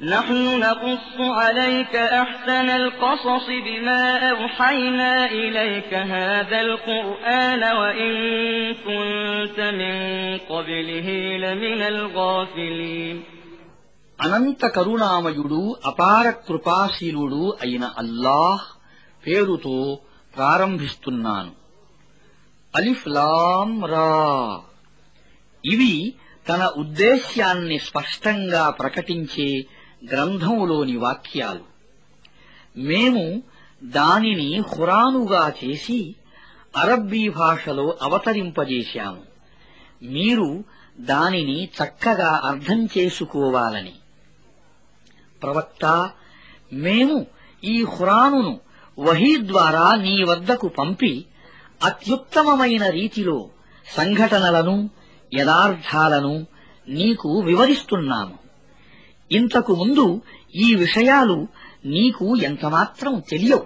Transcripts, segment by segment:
نحن نقص عليك أحسن القصص بما أوحينا إليك هذا القرآن وإن كنت من قبله لمن الغافلين అనంత కరుణామయుడు అపార కృపాశీలుడు అయిన అల్లాహ్ పేరుతో ప్రారంభిస్తున్నాను అలిఫ్ లాం రా ఇవి తన ఉద్దేశ్యాన్ని స్పష్టంగా ప్రకటించే గ్రంథంలోని వాక్యాలు. మేము దానిని హురానుగా చేసి అరబ్బీ భాషలో అవతరింపజేశాము. మీరు దానిని చక్కగా అర్థం చేసుకోవాలని. ప్రవక్త మేము ఈ హురానును వహీ ద్వారా నీ వద్దకు పంపి అత్యుత్తమమైన రీతిలో సంఘటనలను యథార్థాలను నీకు వివరిస్తున్నాము. ఇంతకు ముందు ఈ విషయాలు నీకు ఎంతమాత్రం తెలియవు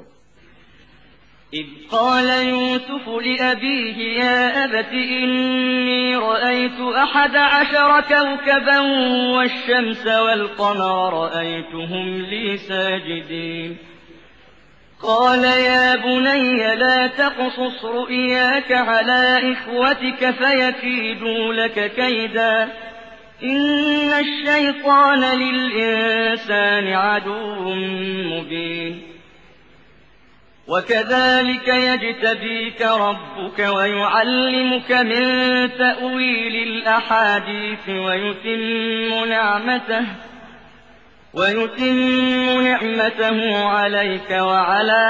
إذ قال يوسف لأبيه يا أبت إني رأيت أحد عشر كوكبا والشمس والقمر رأيتهم لي ساجدين قال يا بني لا تقصص رؤياك على إخوتك فيكيدوا لك كيدا إن الشيطان للإنسان عدو مبين. وكذلك يجتبيك ربك ويعلمك من تأويل الأحاديث ويتم نعمته ويتم نعمته عليك وعلى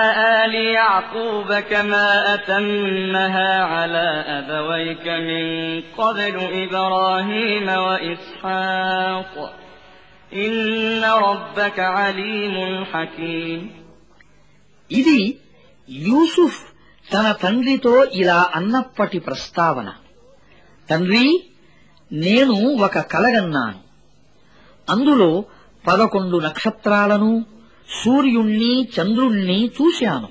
آل يعقوب كما أتمها على أبويك من قبل إبراهيم وإسحاق إن ربك عليم حكيم ఇది యూసుఫ్ తన తండ్రితో ఇలా అన్నప్పటి ప్రస్తావన తండ్రి నేను ఒక కలగన్నాను అందులో పదకొండు నక్షత్రాలను సూర్యుణ్ణి చంద్రుణ్ణి చూశాను.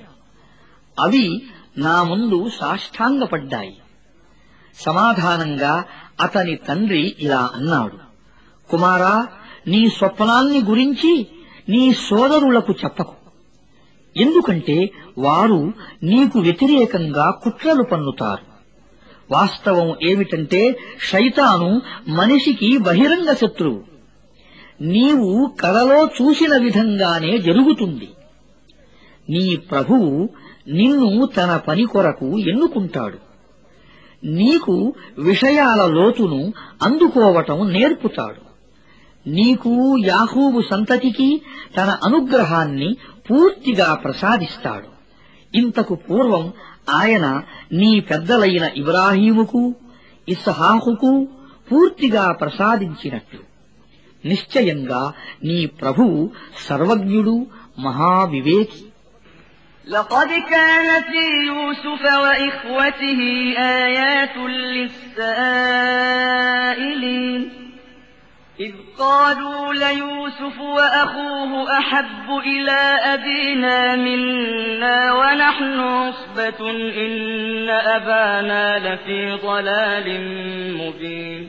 అవి నా ముందు సాష్టాంగపడ్డాయి. సమాధానంగా అతని తండ్రి ఇలా అన్నాడు కుమారా నీ స్వప్నాన్ని గురించి నీ సోదరులకు చెప్పకు. ఎందుకంటే వారు నీకు వ్యతిరేకంగా కుట్రలు పన్నుతారు. వాస్తవం ఏమిటంటే శైతాను మనిషికి బహిరంగ శత్రువు. నీవు కలలో చూసిన విధంగానే జరుగుతుంది. నీ ప్రభువు నిన్ను తన పని కొరకు ఎన్నుకుంటాడు. నీకు విషయాల లోతును అందుకోవటం నేర్పుతాడు. నీకు యాహూబు సంతతికి తన అనుగ్రహాన్ని పూర్తిగా ప్రసాదిస్తాడు. ఇంతకు పూర్వం ఆయన నీ పెద్దలైన ఇబ్రాహీముకు ఇస్హాహుకు పూర్తిగా ప్రసాదించినట్లు. నిశ్చయంగా నీ ప్రభువు సర్వజ్ఞుడు మహావివేకి لقد كان في يوسف وإخوته آيات للسائلين إذ قالوا ليوسف وأخوه أحب إلى أبينا منا ونحن عصبة إن أبانا لفي ضلال مبين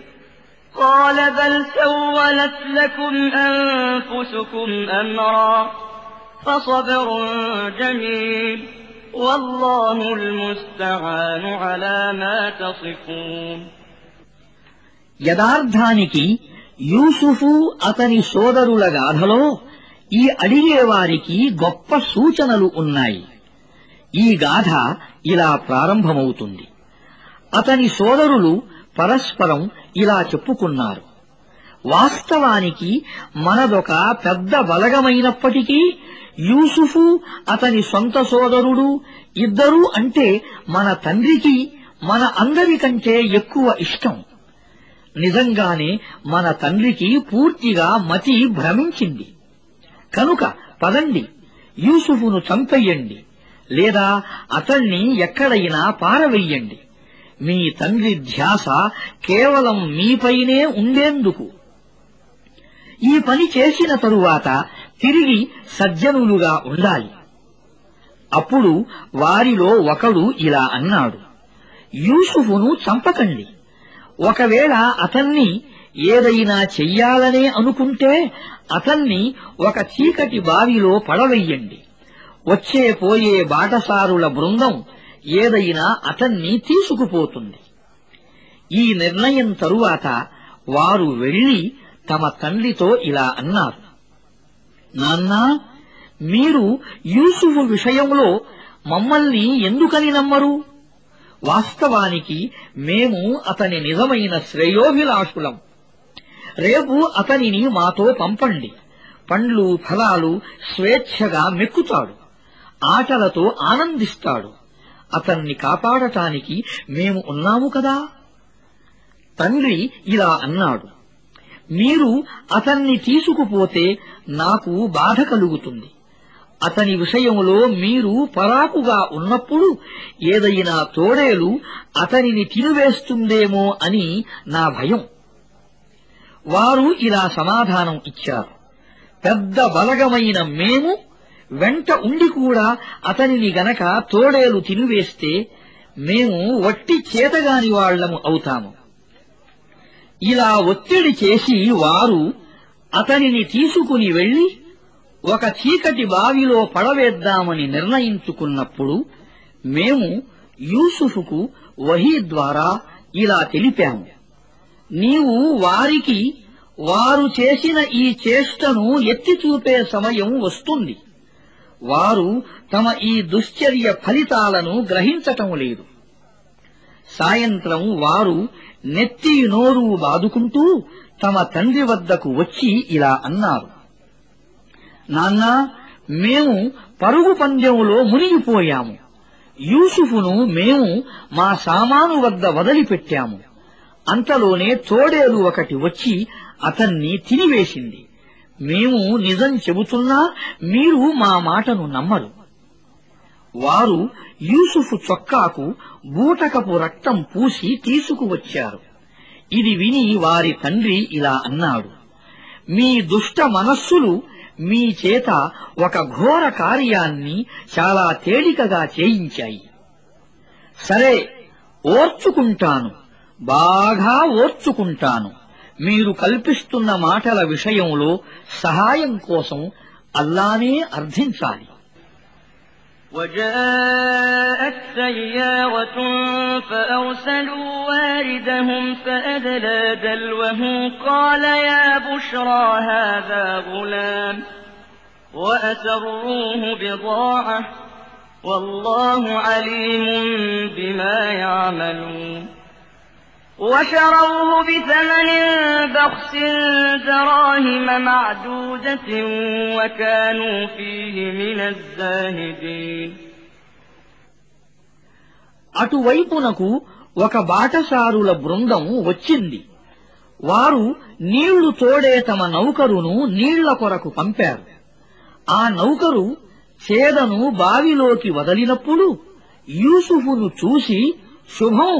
قال بل سولت لكم أنفسكم أمرا فصبر جميل والله المستعان على ما تصفون యథార్థానికి యూసుఫు అతని సోదరుల గాథలో ఈ అడిగేవారికి గొప్ప సూచనలు ఉన్నాయి ఈ గాథ ఇలా ప్రారంభమవుతుంది అతని సోదరులు పరస్పరం ఇలా చెప్పుకున్నారు. వాస్తవానికి మనదొక పెద్ద బలగమైనప్పటికీ యూసుఫు అతని సొంత సోదరుడు ఇద్దరూ అంటే మన తండ్రికి మన అందరికంటే ఎక్కువ ఇష్టం. నిజంగానే మన తండ్రికి పూర్తిగా మతి భ్రమించింది. కనుక పదండి యూసుఫును చంపెయ్యండి లేదా అతణ్ణి ఎక్కడైనా పారవెయ్యండి మీ తండ్రి ధ్యాస కేవలం మీపైనే ఉండేందుకు. ఈ పని చేసిన తరువాత తిరిగి సజ్జనులుగా ఉండాలి. అప్పుడు వారిలో ఒకడు ఇలా అన్నాడు యూసుఫును చంపకండి. ఒకవేళ అతన్ని ఏదైనా చెయ్యాలనే అనుకుంటే అతన్ని ఒక చీకటి బావిలో పడవెయ్యండి వచ్చే పోయే బాటసారుల బృందం ఏదైనా అతన్ని తీసుకుపోతుంది. ఈ నిర్ణయం తరువాత వారు వెళ్ళి తమ తండ్రితో ఇలా అన్నారు నాన్నా మీరు యూసుఫు విషయంలో మమ్మల్ని ఎందుకని నమ్మరు? వాస్తవానికి మేము అతని నిజమైన శ్రేయోభిలాషులం. రేపు అతనిని మాతో పంపండి. పండ్లు ఫలాలు స్వేచ్ఛగా మెక్కుతాడు. ఆటలతో ఆనందిస్తాడు. అతన్ని కాపాడటానికి మేము ఉన్నాము కదా? తండ్రి ఇలా అన్నాడు. మీరు అతన్ని తీసుకుపోతే నాకు బాధ కలుగుతుంది. అతని విషయంలో మీరు పరాకుగా ఉన్నప్పుడు ఏదైనా తోడేలు అతనిని తినివేస్తుందేమో అని నా భయం. వారు ఇలా సమాధానం ఇచ్చారు. పెద్ద బలగమైన మేము వెంట ఉండి కూడా అతనిని గనక తోడేలు తినివేస్తే మేము వట్టి చేతగాని వాళ్ళము అవుతాము. ఇలా ఒత్తిడి చేసి వారు అతనిని తీసుకుని వెళ్ళి ఒక చీకటి బావిలో పడవేద్దామని నిర్ణయించుకున్నప్పుడు మేము యూసుఫుకు వహీ ద్వారా ఇలా తెలిపాము. నీవు వారికి వారు చేసిన ఈ చేష్టను ఎత్తి చూపే సమయం వస్తుంది. వారు తమ ఈ దుశ్చర్య ఫలితాలను గ్రహించటం లేదు. సాయంత్రం వారు నెత్తి నోరు బాదుకుంటూ తమ తండ్రి వద్దకు వచ్చి ఇలా అన్నారు. నాన్నా మేము పరుగు పందెంలో మునిగిపోయాము. యూసుఫును మేము మా సామాను వద్ద వదిలిపెట్టాము. అంతలోనే తోడేలు ఒకటి వచ్చి అతన్ని తినివేసింది. మేము నిజం చెబుతున్నా మీరు మా మాటను నమ్మరు. వారు యూసుఫు చొక్కాకు బూటకపు రక్తం పూసి తీసుకువచ్చారు. ఇది విని వారి తండ్రి ఇలా అన్నాడు మీ దుష్ట మనస్సులు మీ చేత ఒక ఘోర కార్యాన్ని చాలా తేలికగా చేయించాయి. సరే ఓర్చుకుంటాను బాగా ఓర్చుకుంటాను. మీరు కల్పిస్తున్న మాటల విషయంలో సహాయం కోసం అల్లానే అర్థించాలి وجاءت سيارة فأرسلوا واردهم فأدلى دلوه قال يا بشرى هذا غلام وأسروه بضاعة والله عليم بما يعملون وشروه بثمن بخس دراهم معدودة وكانوا فيه من الزاهدين అటువైపునకు ఒక బాటసారుల బృందం వచ్చింది వారు నీళ్లు తోడే తమ నౌకరును నీళ్ల కొరకు పంపారు ఆ నౌకరు చేదను బావిలోకి వదలినప్పుడు యూసుఫును చూసి శుభం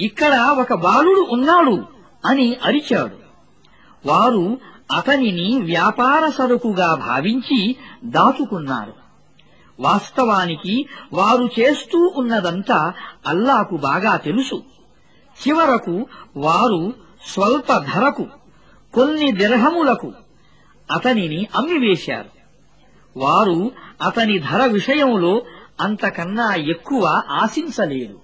ఇక్కడ ఒక బాలుడు ఉన్నాడు అని అరిచాడు. వారు అతనిని వ్యాపార సరుకుగా భావించి దాచుకున్నారు. వాస్తవానికి వారు చేస్తూ ఉన్నదంతా అల్లాకు బాగా తెలుసు. చివరకు వారు స్వల్ప ధరకు కొన్ని దిర్హములకు అతనిని అమ్మివేశారు. వారు అతని ధర విషయంలో అంతకన్నా ఎక్కువ ఆశించలేదు.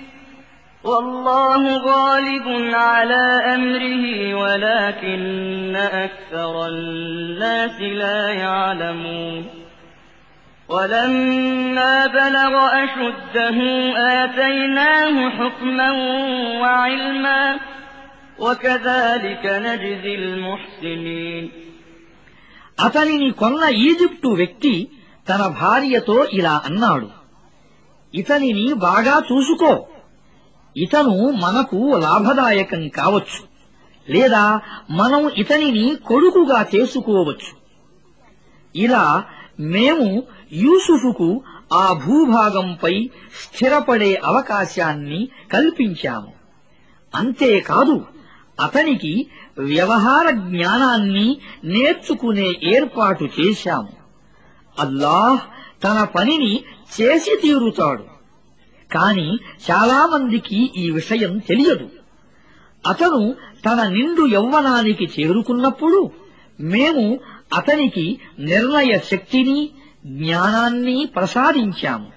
والله غالب على أمره ولكن أكثر الناس لا يعلمون ولما بلغ أشده آتيناه حكما وعلما وكذلك نجزي المحسنين అతనిని కొన్న ఈజిప్టు వ్యక్తి తన భార్యతో ఇలా అన్నాడు ఇతనిని బాగా చూసుకో ఇతను మనకు లాభదాయకం కావచ్చు లేదా మనం ఇతనిని కొడుకుగా చేసుకోవచ్చు. ఇలా మేము యూసుఫుకు ఆ భూభాగంపై స్థిరపడే అవకాశాన్ని కల్పించాము. అంతేకాదు అతనికి వ్యవహార జ్ఞానాన్ని నేర్చుకునే ఏర్పాటు చేశాము. అల్లాహ్ తన పనిని చేసి తీరుతాడు. కాని చాలామందికి ఈ విషయం తెలియదు అతను తన నిండు యౌవనానికి చేరుకున్నప్పుడు మేము అతనికి నిర్ణయ శక్తిని జ్ఞానాన్ని ప్రసాదించాము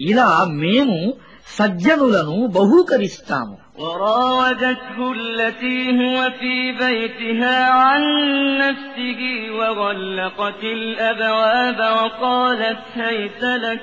ఇలా మేము సజ్జనులను బహూకరిస్తాము وراودته التي هو في بيتها عن نفسه وغلقت الأبواب وقالت هيت لك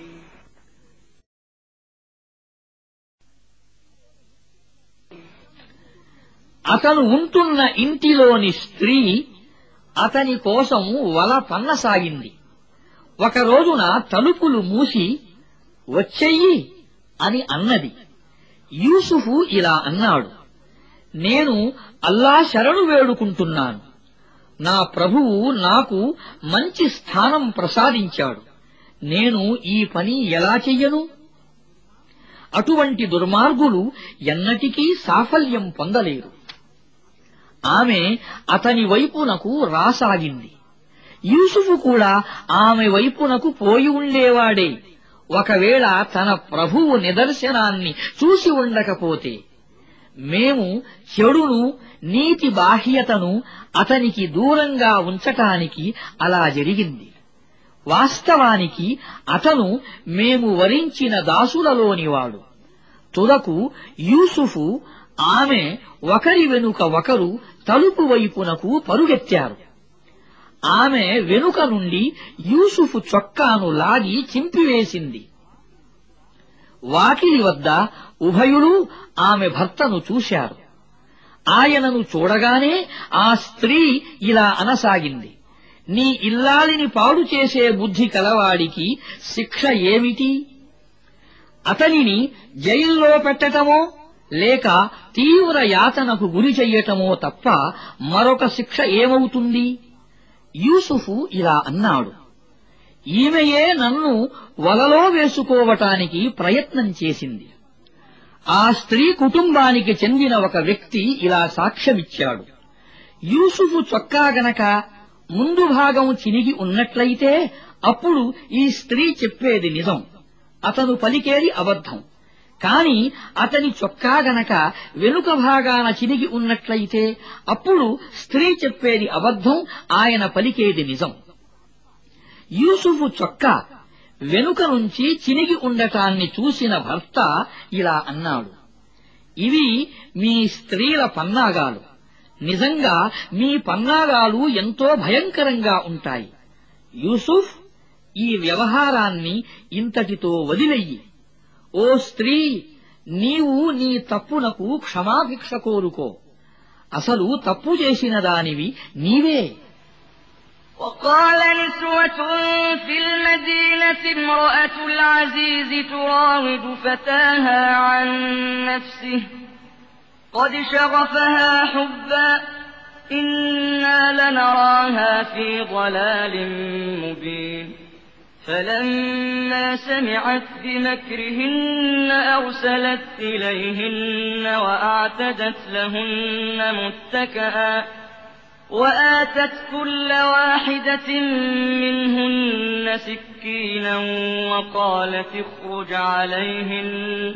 అతను ఉంటున్న ఇంటిలోని స్త్రీ అతని కోసం వల పన్నసాగింది. ఒక రోజున తలుపులు మూసి వచ్చెయ్యి అని అన్నది. యూసుఫు ఇలా అన్నాడు నేను అల్లా శరణు వేడుకుంటున్నాను. నా ప్రభువు నాకు మంచి స్థానం ప్రసాదించాడు. నేను ఈ పని ఎలా చెయ్యను? అటువంటి దుర్మార్గులు ఎన్నటికీ సాఫల్యం పొందలేరు. ఆమె అతని వైపునకు రాసాగింది. యూసుఫు కూడా ఆమె వైపునకు పోయి ఉండేవాడే. ఒకవేళ తన ప్రభువు నిదర్శనాన్ని చూసి ఉండకపోతే మేము చెడును నీతి బాహ్యతను అతనికి దూరంగా ఉంచటానికి అలా జరిగింది. వాస్తవానికి అతను మేము వరించిన దాసులలోనివాడు తుదకు యూసుఫు ఆమె ఒకరి వెనుక ఒకరు తలుపు వైపునకు పరుగెత్తారు. ఆమె వెనుక నుండి యూసుఫ్ చొక్కాను లాగి చింపివేసింది. వాకిలి వద్ద ఉభయులు ఆమె భర్తను చూశారు. ఆయనను చూడగానే ఆ స్త్రీ ఇలా అనసాగింది. నీ ఇల్లాలిని పాడు చేసే బుద్ధి కలవాడికి శిక్ష ఏమిటి? అతనిని జైల్లో పెట్టటమో? లేక తీవ్ర యాతనకు గురి చెయ్యటమో తప్ప మరొక శిక్ష ఏమవుతుంది? యూసుఫు ఇలా అన్నాడు. ఈమెయే నన్ను వలలో వేసుకోవటానికి ప్రయత్నం చేసింది. ఆ స్త్రీ కుటుంబానికి చెందిన ఒక వ్యక్తి ఇలా సాక్ష్యమిచ్చాడు. యూసుఫు చొక్కా గనక ముందు భాగం చినిగి ఉన్నట్లయితే అప్పుడు ఈ స్త్రీ చెప్పేది నిజం. అతను పలికేది అబద్ధం. కాని అతని చొక్కా గనక వెనుక భాగాన చినిగి ఉన్నట్లయితే అప్పుడు స్త్రీ చెప్పేది అబద్ధం ఆయన పలికేది నిజం. యూసుఫు చొక్కా వెనుక నుంచి చినిగి ఉండటాన్ని చూసిన భర్త ఇలా అన్నాడు ఇవి మీ స్త్రీల పన్నాగాలు. నిజంగా మీ పన్నాగాలు ఎంతో భయంకరంగా ఉంటాయి. యూసుఫ్ ఈ వ్యవహారాన్ని ఇంతటితో వదిలెయ్యి ఓ స్త్రీ నీవు నీ తప్పునకు క్షమాభిక్ష కోరుకో అసలు తప్పు చేసిన దానివి నీవే وقال نسوة في المدينة امرأة العزيز تراود فتاها عن نفسه قد شغفها حبا إنا لنراها في ضلال مبين فلما سمعت بمكرهن أرسلت إليهن وأعتدت لهن متكئا وآتت كل واحدة منهن سكينا وقالت اخرج عليهن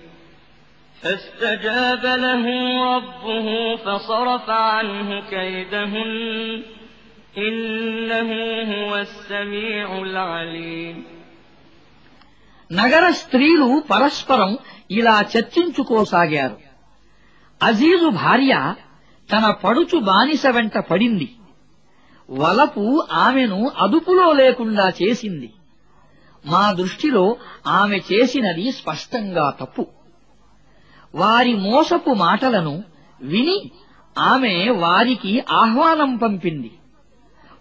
فاستجاب له ربه فصرف عنه كيدهن إنه هو السميع العليم నగర స్త్రీలు పరస్పరం ఇలా చర్చించుకోసాగారు అజీజు భార్య తన పడుచు బానిస వెంట పడింది వలపు ఆమెను అదుపులో లేకుండా చేసింది మా దృష్టిలో ఆమె చేసినది స్పష్టంగా తప్పు వారి మోసపు మాటలను విని ఆమె వారికి ఆహ్వానం పంపింది.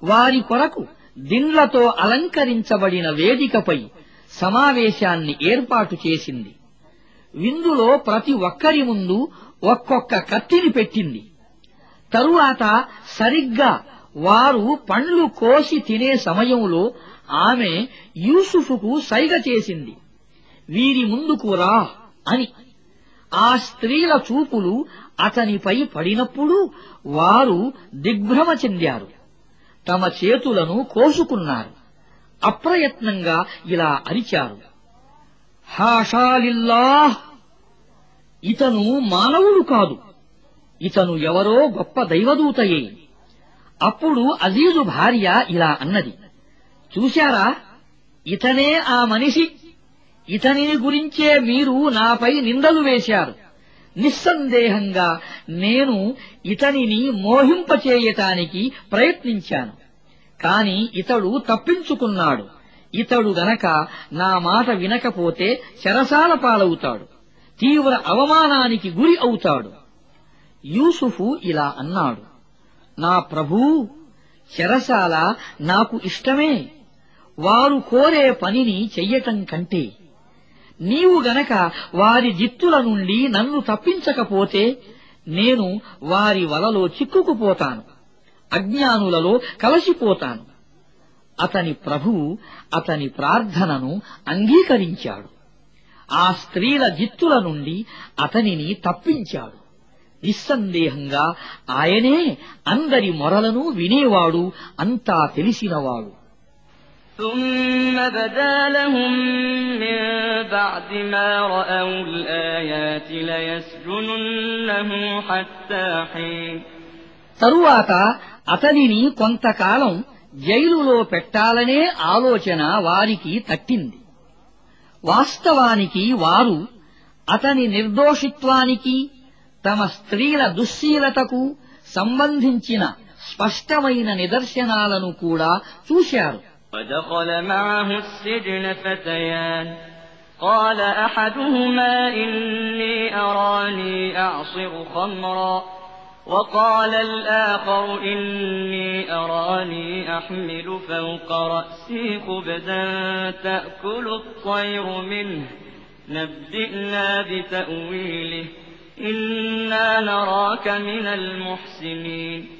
వారి కొరకు దిండ్లతో అలంకరించబడిన వేదికపై సమావేశాన్ని ఏర్పాటు చేసింది. విందులో ప్రతి ఒక్కరి ముందు ఒక్కొక్క కత్తిని పెట్టింది. తరువాత సరిగ్గా వారు పండ్లు కోసి తినే సమయంలో ఆమె యూసుఫుకు సైగ చేసింది. వీరి ముందుకు రా అని ఆ స్త్రీల చూపులు అతనిపై పడినప్పుడు వారు దిగ్భ్రమ చెందారు. తమ చేతులను కోసుకున్నారు. అప్రయత్నంగా ఇలా అరిచారు. హాషాలిల్లాహ్! ఇతను మానవుడు కాదు. ఇతను ఎవరో గొప్ప దైవదూతయే. అప్పుడు అజీజు భార్య ఇలా అన్నది. చూశారా? ఇతనే ఆ మనిషి. ఇతనిని గురించే మీరు నాపై నిందలు వేశారు. నిస్సందేహంగా నేను ఇతనిని మోహింపచేయటానికి ప్రయత్నించాను. కాని ఇతడు తప్పించుకున్నాడు. ఇతడు గనక నా మాట వినకపోతే చెరసాల పాలవుతాడు. తీవ్ర అవమానానికి గురి అవుతాడు. యూసుఫు ఇలా అన్నాడు. నా ప్రభూ చెరసాల నాకు ఇష్టమే. వారు కోరే పనిని చెయ్యటం కంటే నీవు గనక వారి జిత్తుల నుండి నన్ను తప్పించకపోతే నేను వారి వలలో చిక్కుకుపోతాను. అజ్ఞానులలో కలసిపోతాను. అతని ప్రభువు అతని ప్రార్థనను అంగీకరించాడు. ఆ స్త్రీల జిత్తుల నుండి అతనిని తప్పించాడు. నిస్సందేహంగా ఆయనే అందరి మొరలను వినేవాడు అంతా తెలిసినవాడు. ثم بدا لهم من بعد ما رأوا الآيات ليسجننه حتى حين తరువాత అతనిని కొంతకాలం జైలులో పెట్టాలనే ఆలోచన వారికి తట్టింది వాస్తవానికి వారు అతని నిర్దోషిత్వానికి తమ స్త్రీల దుశ్శీలతకు సంబంధించిన స్పష్టమైన నిదర్శనాలను కూడా చూశారు ودخل معه السجن فتيان. قال أحدهما إني أراني أعصر خمرا. وقال الآخر إني أراني أحمل فوق رأسي خبزا تأكل الطير منه. نبئنا بتأويله. إنا نراك من المحسنين.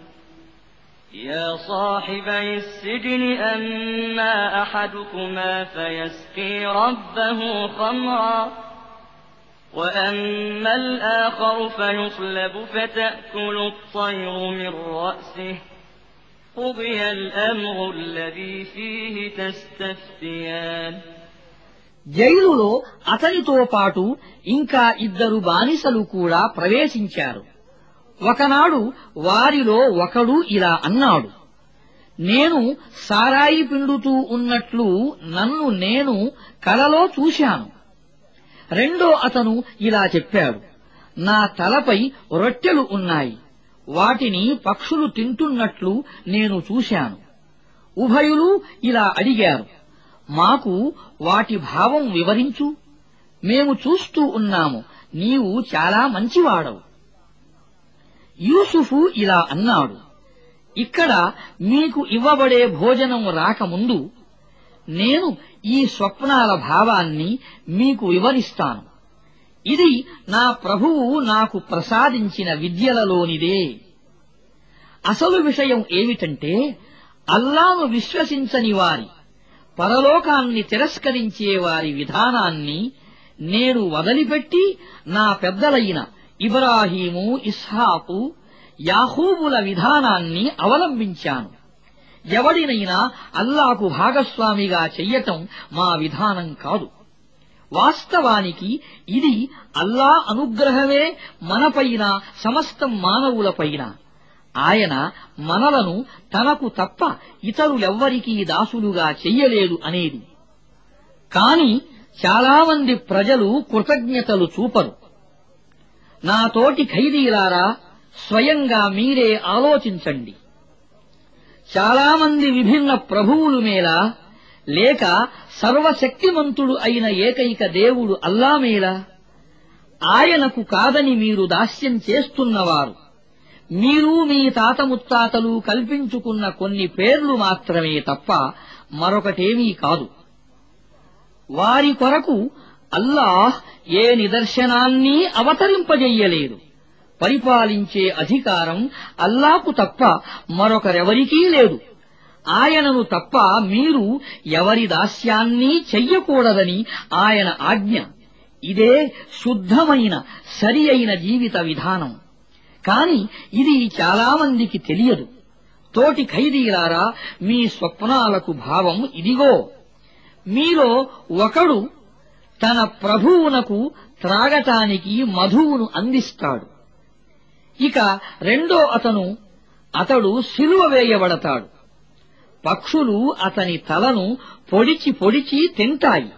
يا صاحبي السجن أما أحدكما فيسقي ربه خمرا وأما الآخر فيصلب فتأكل الطير من رأسه قضي الأمر الذي فيه تستفتيان జైలులో అతనితో పాటు ఇంకా ఇద్దరు బానిసలు కూడా ప్రవేశించారు ఒకనాడు వారిలో ఒకడు ఇలా అన్నాడు నేను సారాయి పిండుతూ ఉన్నట్లు నన్ను నేను కలలో చూశాను. రెండో అతను ఇలా చెప్పాడు నా తలపై రొట్టెలు ఉన్నాయి. వాటిని పక్షులు తింటున్నట్లు నేను చూశాను. ఉభయులు ఇలా అడిగారు మాకు వాటి భావం వివరించు. మేము చూస్తూ ఉన్నాము. నీవు చాలా మంచివాడవు. యూసుఫు ఇలా అన్నాడు ఇక్కడ మీకు ఇవ్వబడే భోజనం రాకముందు నేను ఈ స్వప్నాల భావాన్ని మీకు వివరిస్తాను. ఇది నా ప్రభువు నాకు ప్రసాదించిన విద్యలలోనిదే. అసలు విషయం ఏమిటంటే అల్లాను విశ్వసించని వారి పరలోకాన్ని తిరస్కరించే వారి విధానాన్ని నేను వదిలిపెట్టి నా పెద్దలైన ఇబ్రాహీము ఇస్హాకు యాహూబుల విధానాన్ని అవలంబించాను. ఎవడినైనా అల్లాకు భాగస్వామిగా చెయ్యటం మా విధానం కాదు. వాస్తవానికి ఇది అల్లా అనుగ్రహమే మనపైన సమస్తం మానవులపైన ఆయన మనలను తనకు తప్ప ఇతరులెవ్వరికీ దాసులుగా చెయ్యలేదు అనేది. కాని చాలామంది ప్రజలు కృతజ్ఞతలు చూపరు. నా తోటి ఖైదీలారా స్వయంగా మీరే ఆలోచించండి. చాలామంది విభిన్న ప్రభువులు మేల లేక సర్వశక్తిమంతుడు అయిన ఏకైక దేవుడు అల్లా మేలా ఆయనకు కాదని మీరు దాస్యం చేస్తున్నవారు. మీరు మీ తాత ముత్తాతలు కల్పించుకున్న కొన్ని పేర్లు మాత్రమే తప్ప మరొకటేమీ కాదు. వారి కొరకు అల్లాహ్ ఏ నిదర్శనాన్ని అవతరింపజెయ్యలేదు పరిపాలించే అధికారం అల్లాకు తప్ప మరొకరెవరికీ లేదు. ఆయనను తప్ప మీరు ఎవరి దాస్యాన్ని చెయ్యకూడదని ఆయన ఆజ్ఞ. ఇదే శుద్ధమైన సరి అయిన జీవిత విధానం. కాని ఇది చాలామందికి తెలియదు. తోటి ఖైదీలారా మీ స్వప్నాలకు భావం ఇదిగో. మీలో ఒకడు తన ప్రభువునకు త్రాగటానికి మధువును అందిస్తాడు ఇక రెండో అతను అతడు సిలువ వేయబడతాడు పక్షులు అతని తలను పొడిచి పొడిచి తింటాయి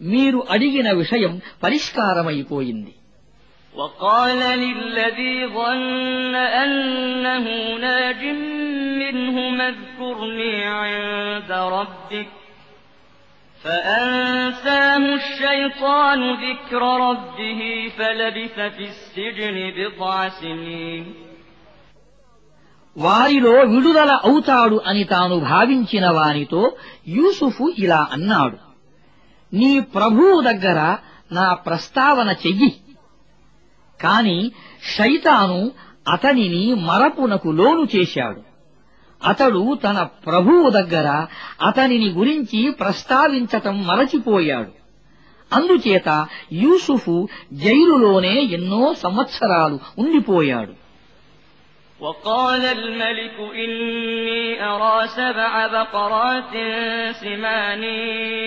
మీరు అడిగిన విషయం పరిష్కారమైపోయింది وقال للذي ظن أنه ناج منهما اذكرني عند ربك فأنساه الشيطان ذكر ربه فلبث في السجن بضع سنين వారిలో విడుదల అవుతాడు అని తాను భావించిన వానితో యూసుఫు ఇలా అన్నాడు నీ ప్రభువు దగ్గర నా ప్రస్తావన చెయ్యి కాని శైతాను అతనిని మరపునకు లోను చేశాడు అతడు తన ప్రభువు దగ్గర అతనిని గురించి ప్రస్తావించటం మరచిపోయాడు అందుచేత యూసుఫు జైలులోనే ఎన్నో సంవత్సరాలు ఉండిపోయాడు وقال الملك إني أرى سبع بقرات سمان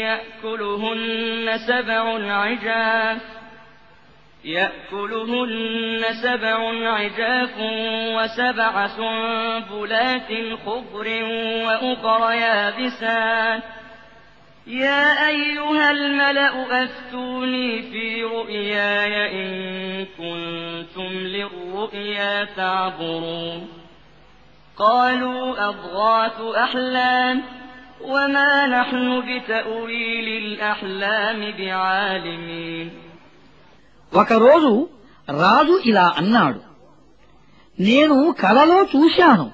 يأكلهن سبع عجاف يأكلهن سبع عجاف وسبع سنبلات خضر وأخر يابسات. يا أيها الملأ أفتوني في رؤياي إن كنتم للرؤيا تعبرون قالوا أضغاث أحلام وما نحن بتأويل الأحلام بعالمين. ఒకరోజు రాజు ఇలా అన్నాడు నేను కలలో చూశాను.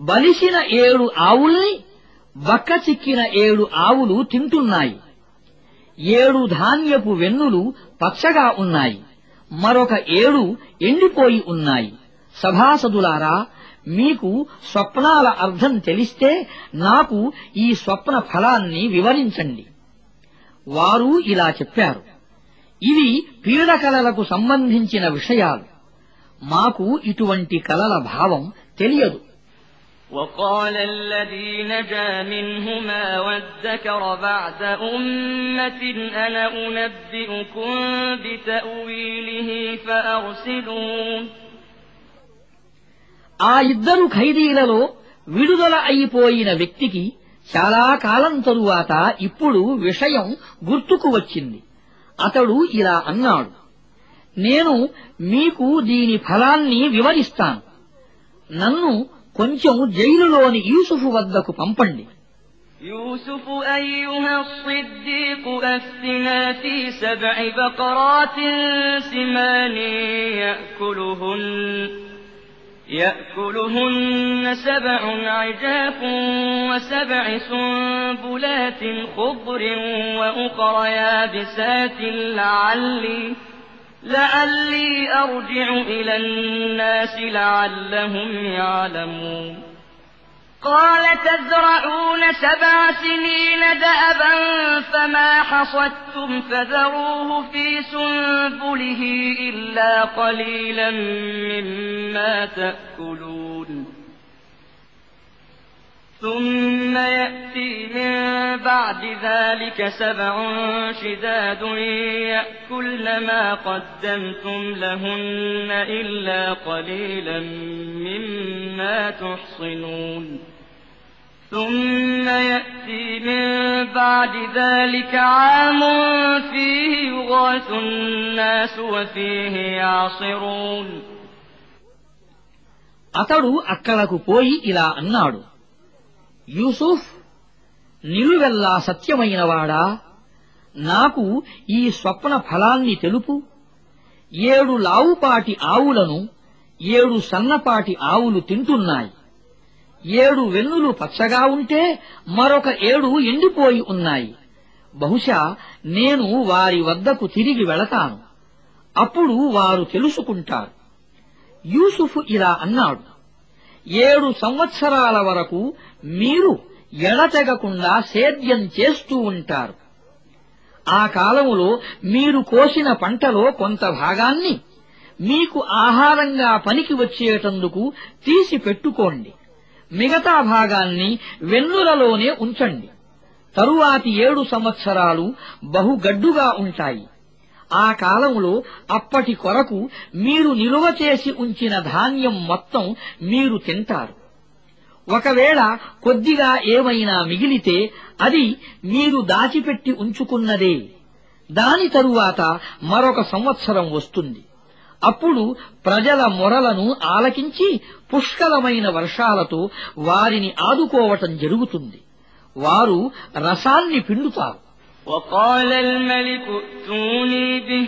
బలిసిన ఏడు ఆవుల్ని బక్క చిక్కిన ఏడు ఆవులు తింటున్నాయి. ఏడు ధాన్యపు వెన్నులు పచ్చగా ఉన్నాయి. మరొక ఏడు ఎండిపోయి ఉన్నాయి. సభాసదులారా మీకు స్వప్నాల అర్థం తెలిస్తే నాకు ఈ స్వప్న ఫలాన్ని వివరించండి. వారు ఇలా చెప్పారు. ఇవి పీడకలలకు సంబంధించిన విషయాలు మాకు ఇటువంటి కలల భావం తెలియదు وقال الذي نجا منهما وادكر بعد أمة أنا أنبئكم بتأويله فأرسلون ఆ ఇద్దరు ఖైదీలలో విడుదల అయిపోయిన వ్యక్తికి చాలా కాలం తరువాత ఇప్పుడు విషయం గుర్తుకు వచ్చింది అతడు ఇలా అన్నాడు నేను మీకు దీని ఫలాన్ని వివరిస్తాను నన్ను కొంచెం జైలులోని యూసుఫు వద్దకు పంపండి يوسف أيها الصديق أفتنا في سبع بقرات سمان يأكلهن يأكلهن سبع عجاف وسبع سنبلات خضر وأخر يابسات لعلي لعلي أرجع إلى الناس لعلهم يعلمون. قال تزرعون سبع سنين دأبا فما حصدتم فذروه في سنبله إلا قليلا مما تأكلون. ثم يأتي من بعد ذلك سبع شداد يأكلن ما قدمتم لهن إلا قليلا مما تحصنون ثم يأتي من بعد ذلك عام فيه يغاث الناس وفيه يعصرون అతడు అక్కడకు పోయి ఇలా అన్నాడు యూసుఫ్ నిలువెల్లా సత్యమైనవాడా? నాకు ఈ స్వప్న ఫలాన్ని తెలుపు. ఏడు లావుపాటి ఆవులను ఏడు సన్నపాటి ఆవులు తింటున్నాయి. ఏడు వెన్నులు పచ్చగా ఉంటే మరొక ఏడు ఎండిపోయి ఉన్నాయి. బహుశా నేను వారి వద్దకు తిరిగి వెళతాను. అప్పుడు వారు తెలుసుకుంటారు. యూసుఫ్ ఇలా అన్నాడు ఏడు సంవత్సరాల వరకు మీరు ఎడతెగకుండా సేద్యం చేస్తూ ఉంటారు. ఆ కాలములో మీరు కోసిన పంటలో కొంత భాగాన్ని మీకు ఆహారంగా పనికి వచ్చేటందుకు తీసి పెట్టుకోండి. మిగతా భాగాన్ని వెన్నులలోనే ఉంచండి. తరువాతి ఏడు సంవత్సరాలు బహుగడ్డుగా ఉంటాయి. ఆ కాలంలో అప్పటి కొరకు మీరు నిలువ చేసి ఉంచిన ధాన్యం మొత్తం మీరు తింటారు. ఒకవేళ కొద్దిగా ఏమైనా మిగిలితే అది మీరు దాచిపెట్టి ఉంచుకున్నదే దాని తరువాత మరొక సంవత్సరం వస్తుంది అప్పుడు ప్రజల మొరలను ఆలకించి పుష్కలమైన వర్షాలతో వారిని ఆదుకోవటం జరుగుతుంది వారు రసాన్ని పిండుతారు وقال الملك ائتوني به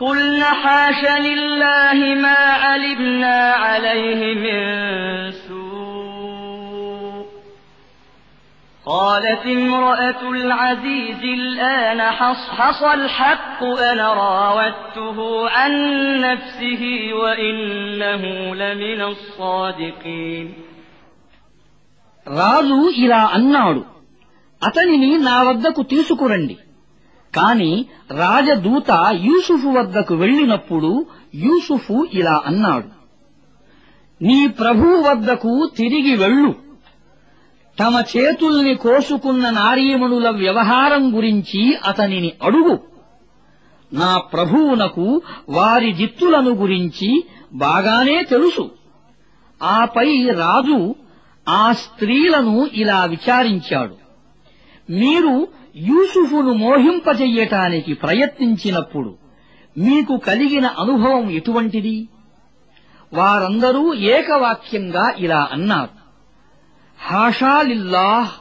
قلن حاش لله ما علمنا عليه من سوء قالت امرأة العزيز الآن حصحص الحق أنا راودته عن نفسه وإنه لمن الصادقين రాజు ఇలా అన్నాడు అతనిని నా వద్దకు తీసుకురండి కాని రాజదూత యూసుఫు వద్దకు వెళ్ళినప్పుడు యూసుఫు ఇలా అన్నాడు నీ ప్రభువు వద్దకు తిరిగి వెళ్ళు. తమ చేతుల్ని కోసుకున్న నారీమణుల వ్యవహారం గురించి అతనిని అడుగు. నా ప్రభువునకు వారి జిత్తులను గురించి బాగానే తెలుసు. ఆపై రాజు ఆ స్త్రీలను ఇలా విచారించాడు మీరు యూసుఫును మోహింపజెయ్యటానికి ప్రయత్నించినప్పుడు మీకు కలిగిన అనుభవం ఎటువంటిది? వారందరూ ఏకవాక్యంగా ఇలా అన్నారు. హాషాలిల్లాహ్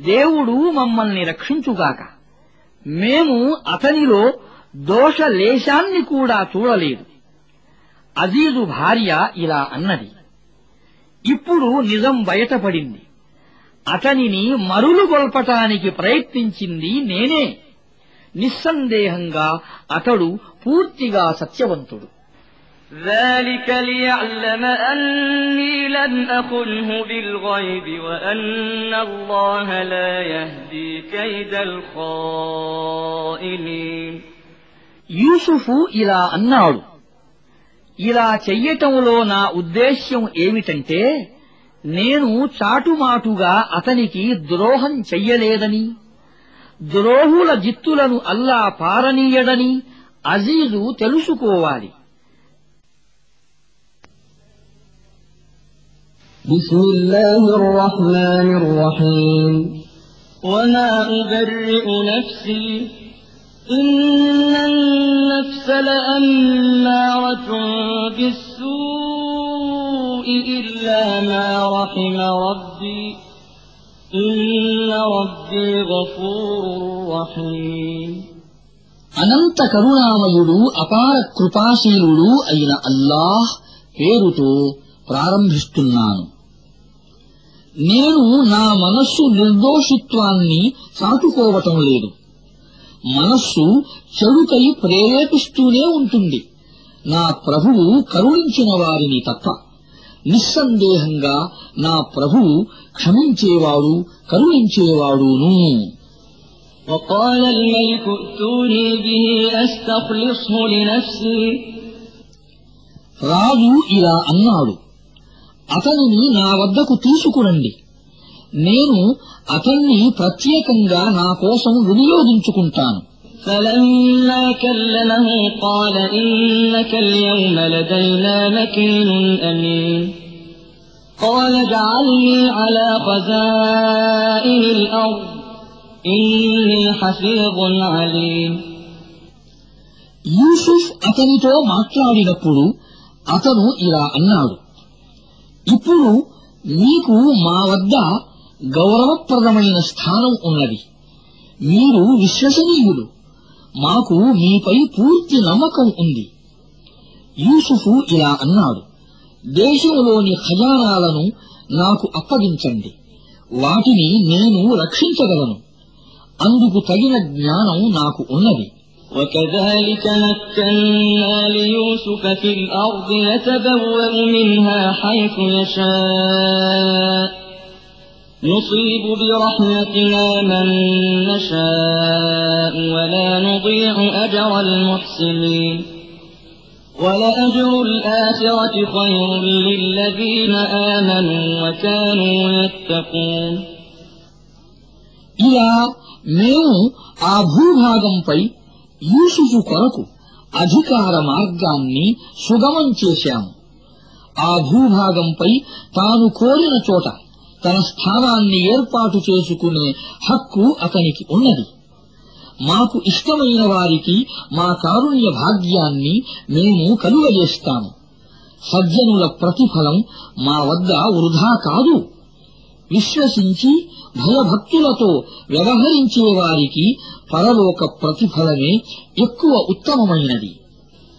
దేవుడు మమ్మల్ని రక్షించుగాక. మేము అతనిలో దోషలేశాన్ని కూడా చూడలేదు. అజీజు భార్య ఇలా అన్నది. ఇప్పుడు నిజం బయటపడింది. అతనిని మరులు గొల్పటానికి ప్రయత్నించింది నేనే నిస్సందేహంగా అతడు పూర్తిగా సత్యవంతుడు ذلك ليعلم أني لم أخنه بالغيب وأن الله لا يهدي كيد الخائنين యూసుఫు ఇలా అన్నాడు ఇలా చెయ్యటంలో నా ఉద్దేశ్యం ఏమిటంటే నేను చాటుమాటుగా అతనికి ద్రోహం చెయ్యలేదని ద్రోహుల జిత్తులను అల్లా పారనీయడని అజీజు తెలుసుకోవాలి بسم الله الرحمن الرحيم وما أبرئ نفسي إن النفس لأمارة بالسوء إلا ما رحم ربي إن ربي غفور رحيم అనంత కరుణామయుడు అపార కృపాశీలుడు అయిన అల్లాహ్ పేరుతో ప్రారంభిస్తున్నాను నేను నా మనస్సు నిర్దోషిత్వాన్ని చాటుకోవటం లేదు మనస్సు చెడుకై ప్రేరేపిస్తూనే ఉంటుంది నా ప్రభువు కరుణించిన వారిని తప్ప నిస్సందేహంగా నా ప్రభువు క్షమించేవాడు కరుణించేవాడును وقال الملك ائتوني به أستخلصه لنفسي రాజు ఇలా అన్నాడు అతనిని నా వద్దకు తీసుకురండి నేను అతన్ని ప్రత్యేకంగా నా కోసం వినియోగించుకుంటాను فلما كلمه قال إنك اليوم لدينا مكين أمين قال اجعلني على خزائن الأرض إني حفيظ عليم యూసుఫ్ అతనితో మాట్లాడినప్పుడు అతను ఇలా అన్నాడు ఇప్పుడు మీకు మా వద్ద గౌరవప్రదమైన స్థానం ఉన్నది మీరు విశ్వసనీయులు మాకు మీపై పూర్తి నమ్మకం ఉంది యూసుఫు ఇలా అన్నాడు దేశంలోని ఖజానాలను నాకు అప్పగించండి వాటిని నేను రక్షించగలను అందుకు తగిన జ్ఞానం నాకు ఉన్నది وكذلك مكنا ليوسف في الأرض يتبوأ منها حيث يشاء نصيب برحمتنا من نشاء ولا نضيع أجر المحسنين ولأجر الآخرة خير للذين آمنوا وكانوا يتقون ఇలా మేము ఆ భూభాగంపై యూసుఫు కొరకు అధికార మార్గాన్ని సుగమం చేశాము ఆ భూభాగంపై తాను కోరిన చోట తన స్థానాన్ని ఏర్పాటు చేసుకునే హక్కు అతనికి ఉన్నది. మాకు ఇష్టమైన వారికి మా కారుణ్య భాగ్యాన్ని మేము కలుగజేస్తాము. సజ్జనుల ప్రతిఫలం మా వద్ద వృధా కాదు. విశ్వసించి భయభక్తులతో వ్యవహరించే వారికి పరలోక ప్రతిఫలమే ఎక్కువ ఉత్తమమైనది.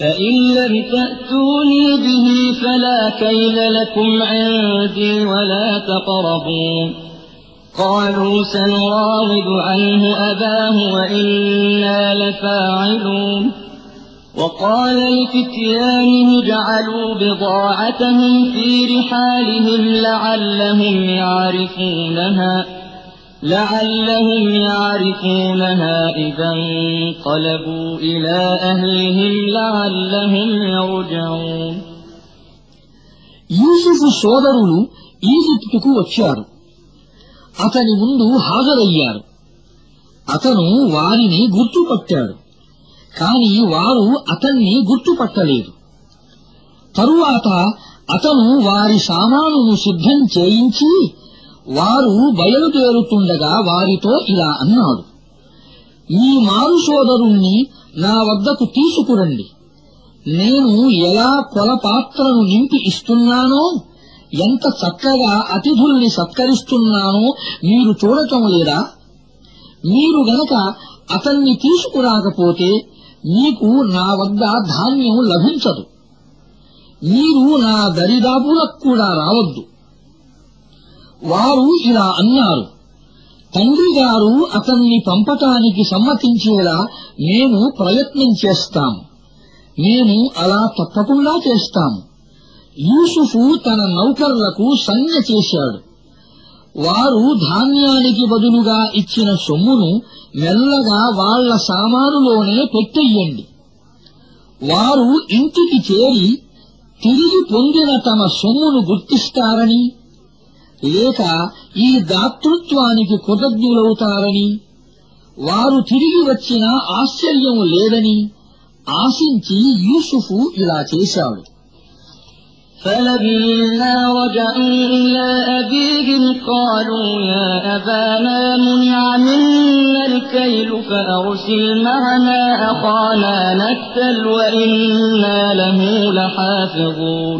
فإن لم تأتوني به فلا كيل لكم عندي ولا تقربون. قالوا سنراود عنه أباه وإنا لفاعلون. وقال لفتيانه جعلوا بضاعتهم في رحالهم لعلهم يعرفونها. لعلهم يعرفونها إذا انقلبوا إلى أهلهم لعلهم يرجعون యూసుఫు సోదరులు ఈజిప్టుకు వచ్చారు అతని ముందు హాజరయ్యారు అతను వారిని గుర్తుపట్టాడు కాని వారు అతన్ని గుర్తుపట్టలేదు తరువాత అతను వారి సామానును సిద్ధం చేయించి వారు బయలుదేరుతుండగా వారితో ఇలా అన్నాడు. ఈ మారు సోదరుణ్ణి నా వద్దకు తీసుకురండి. నేను ఎలా కొలపాత్రను నింపి ఇస్తున్నానో ఎంత చక్కగా అతిథుల్ని సత్కరిస్తున్నానో మీరు చూడటం లేదా? మీరు గనక అతన్ని తీసుకురాకపోతే మీకు నా వద్ద ధాన్యం లభించదు. మీరు నా దరిదాపులకు కూడా రావద్దు. వారు ఇలా అన్నారు. తండ్రి గారు అతన్ని పంపటానికి సమ్మతించేలా మేము ప్రయత్నం చేస్తాం. మేము అలా తప్పకుండా చేస్తాము యూసుఫు తన నౌకర్లకు సంజ్ఞ చేశాడు. వారు ధాన్యానికి బదులుగా ఇచ్చిన సొమ్మును మెల్లగా వాళ్ళ సామానులోనే పెట్టెయ్యండి. వారు ఇంటికి చేరి తిరిగి పొందిన తమ సొమ్మును గుర్తిస్తారని లేక ఈ దాతృత్వానికి కృతజ్ఞులవుతారని వారు తిరిగి వచ్చిన ఆశ్చర్యం లేదని ఆశించి యూసుఫు ఇలా చేశాడు فلما رجعوا إلى أبيهم قالوا يا أبانا منع منا الكيل فأرسل معنا أخانا نكتل وإنا له لحافظون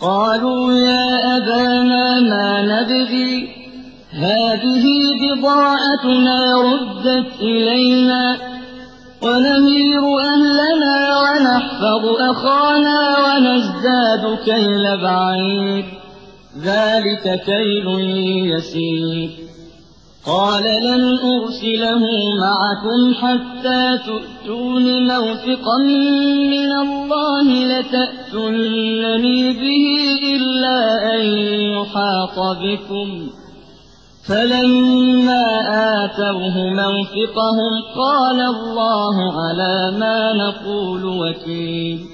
قالوا يا أبانا ما نبغي؟ هذه بضاعتنا ردت إلينا. ونمير أهلنا ونحفظ أخانا ونزداد كيل بعير. ذلك كيل يسير. قال لن أرسله معكم حتى تؤتون موثقا من الله لتأتونني به إلا أن يحاط بكم. فلما آتوه موثقهم قال الله على ما نقول وكيل.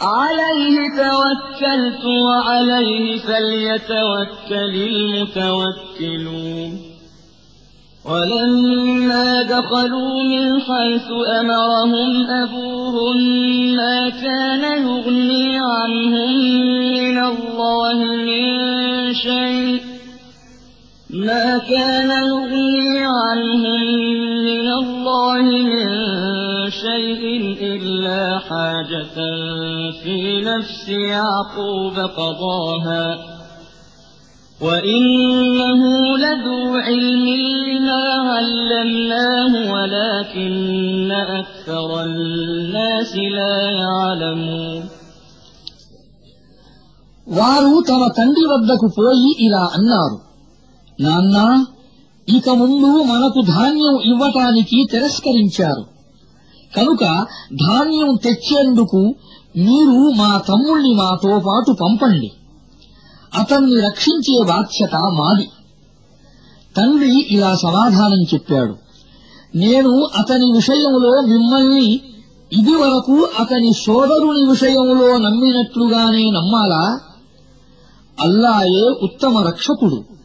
عليه توكلت وعليه فليتوكل المتوكلون. ولما دخلوا من حيث أمرهم أبوهم ما كان يغني عنهم من الله من شيء ما كان يغني عنهم من الله من شيء إلا حاجة في نفس يعقوب قضاها وإنه لذو علم لما علمناه ولكن أكثر الناس لا يعلمون వారు తమ తండ్రి వద్దకు పోయి ఇలా అన్నారు నాన్నా ఇక ముందు మనకు ధాన్యం ఇవ్వటానికి తిరస్కరించారు. కనుక ధాన్యం తెచ్చేందుకు మీరు మా తమ్ముణ్ణి మాతో పాటు పంపండి. అతన్ని రక్షించే బాధ్యత మాది. తండ్రి ఇలా సమాధానం చెప్పాడు. నేను అతని విషయంలో మిమ్మల్ని ఇదివరకు అతని సోదరుని విషయంలో నమ్మినట్లుగానే నమ్మాలా? అల్లాయే ఉత్తమ రక్షకుడు.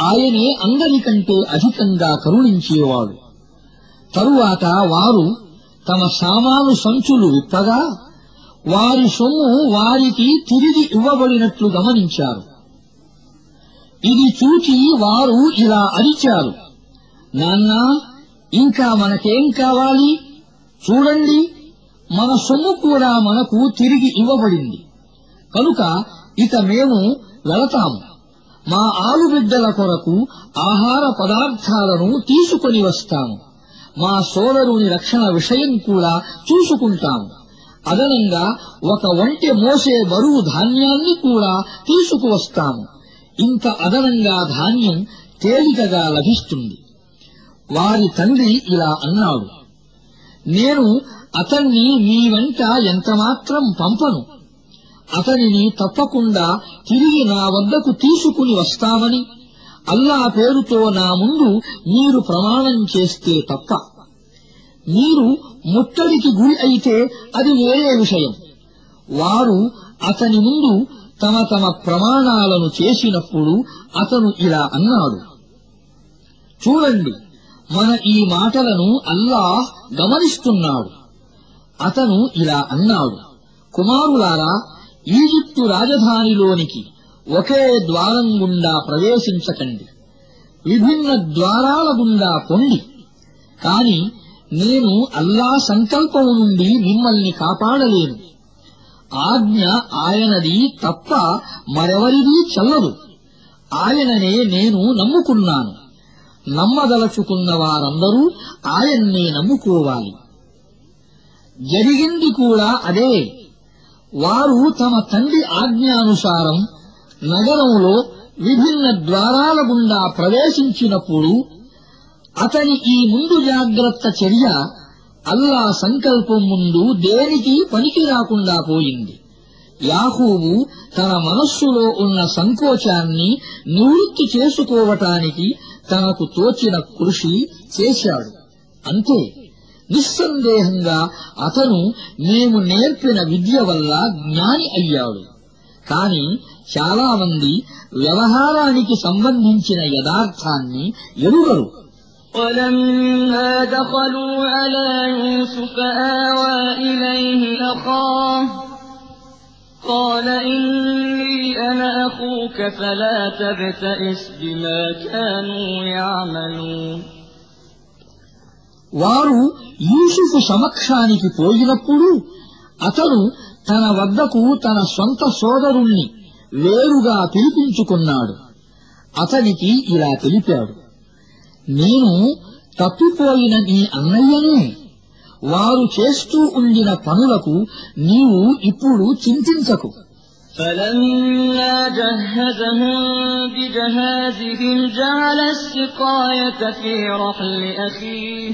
ఆయనే అందరికంటే అధికంగా కరుణించేవాడు. తరువాత వారు తమ సామాను సంచులు విప్పగా వారి సొమ్ము వారికి తిరిగి ఇవ్వబడినట్లు గమనించారు. ఇది చూచి వారు ఇలా అరిచారు. నాన్నా ఇంకా మనకేం కావాలి? చూడండి మన సొమ్ము కూడా మనకు తిరిగి ఇవ్వబడింది. కనుక ఇక మేము వెళతాము. మా ఆలుబిడ్డల కొరకు ఆహార పదార్థాలను తీసుకొని వస్తాము. మా సోదరుని రక్షణ విషయం కూడా చూసుకుంటాము. అదనంగా ఒక వంటి మోసే బరువు ధాన్యాన్ని కూడా తీసుకువస్తాము. ఇంత అదనంగా ధాన్యం తేలికగా లభిస్తుంది. వారి తండ్రి ఇలా అన్నాడు. నేను అతన్ని మీ వెంట ఎంతమాత్రం పంపను. అతనిని తప్పకుండా తిరిగి నా వద్దకు తీసుకుని వస్తామని అల్లా పేరుతో నా ముందు మీరు ప్రమాణం చేస్తే తప్ప. మీరు ముట్టడికి గురి అయితే అది వేరే విషయం. వారు అతని ముందు తమ తమ ప్రమాణాలను చేసినప్పుడు అతను ఇలా అన్నాడు. చూడండి మన ఈ మాటలను అల్లాహ్ గమనిస్తున్నాడు. అతను ఇలా అన్నాడు. కుమారులారా ఈజిప్టు రాజధానిలోనికి ఒకే ద్వారం గుండా ప్రవేశించకండి. విభిన్న ద్వారాల గుండా పొండి. కాని నేను అల్లా సంకల్పం నుండి మిమ్మల్ని కాపాడలేను. ఆజ్ఞ ఆయనది తప్ప మరెవరిదీ చల్లదు. ఆయననే నేను నమ్ముకున్నాను. నమ్మదలచుకున్న వారందరూ ఆయన్నే నమ్ముకోవాలి. జరిగింది కూడా అదే. వారు తమ తండ్రి ఆజ్ఞానుసారం నగరంలో విభిన్న ద్వారాల గుండా ప్రవేశించినప్పుడు అతని ఈ ముందు జాగ్రత్త చర్య అల్లా సంకల్పం ముందు దేనికి పనికి రాకుండా పోయింది. యాహూబు తన మనస్సులో ఉన్న సంకోచాన్ని నివృత్తి చేసుకోవటానికి తనకు తోచిన కృషి చేశాడు. అంతే. నిస్సందేహంగా అతను మేము నేర్పిన విద్య వల్ల జ్ఞాని అయ్యాడు కాని చాలా మంది వ్యవహారానికి సంబంధించిన యథార్థాన్ని ఎరుగరు ولما دخلوا على يوسف آوى إليه أخاه قال إني أنا أخوك فلا تبتئس بما كانوا يعملون వారు యూసుఫు సమక్షానికి పోయినప్పుడు అతను తన వద్దకు తన సొంత సోదరుణ్ణి వేరుగా పిలిపించుకున్నాడు అతనికి ఇలా తెలిపాడు నేను తప్పిపోయిన నీ అన్నయ్యనే వారు చేస్తూ ఉండిన పనులకు నీవు ఇప్పుడు చింతించకు فلما جهزهم بجهازهم جعل السقاية في رحل أخيه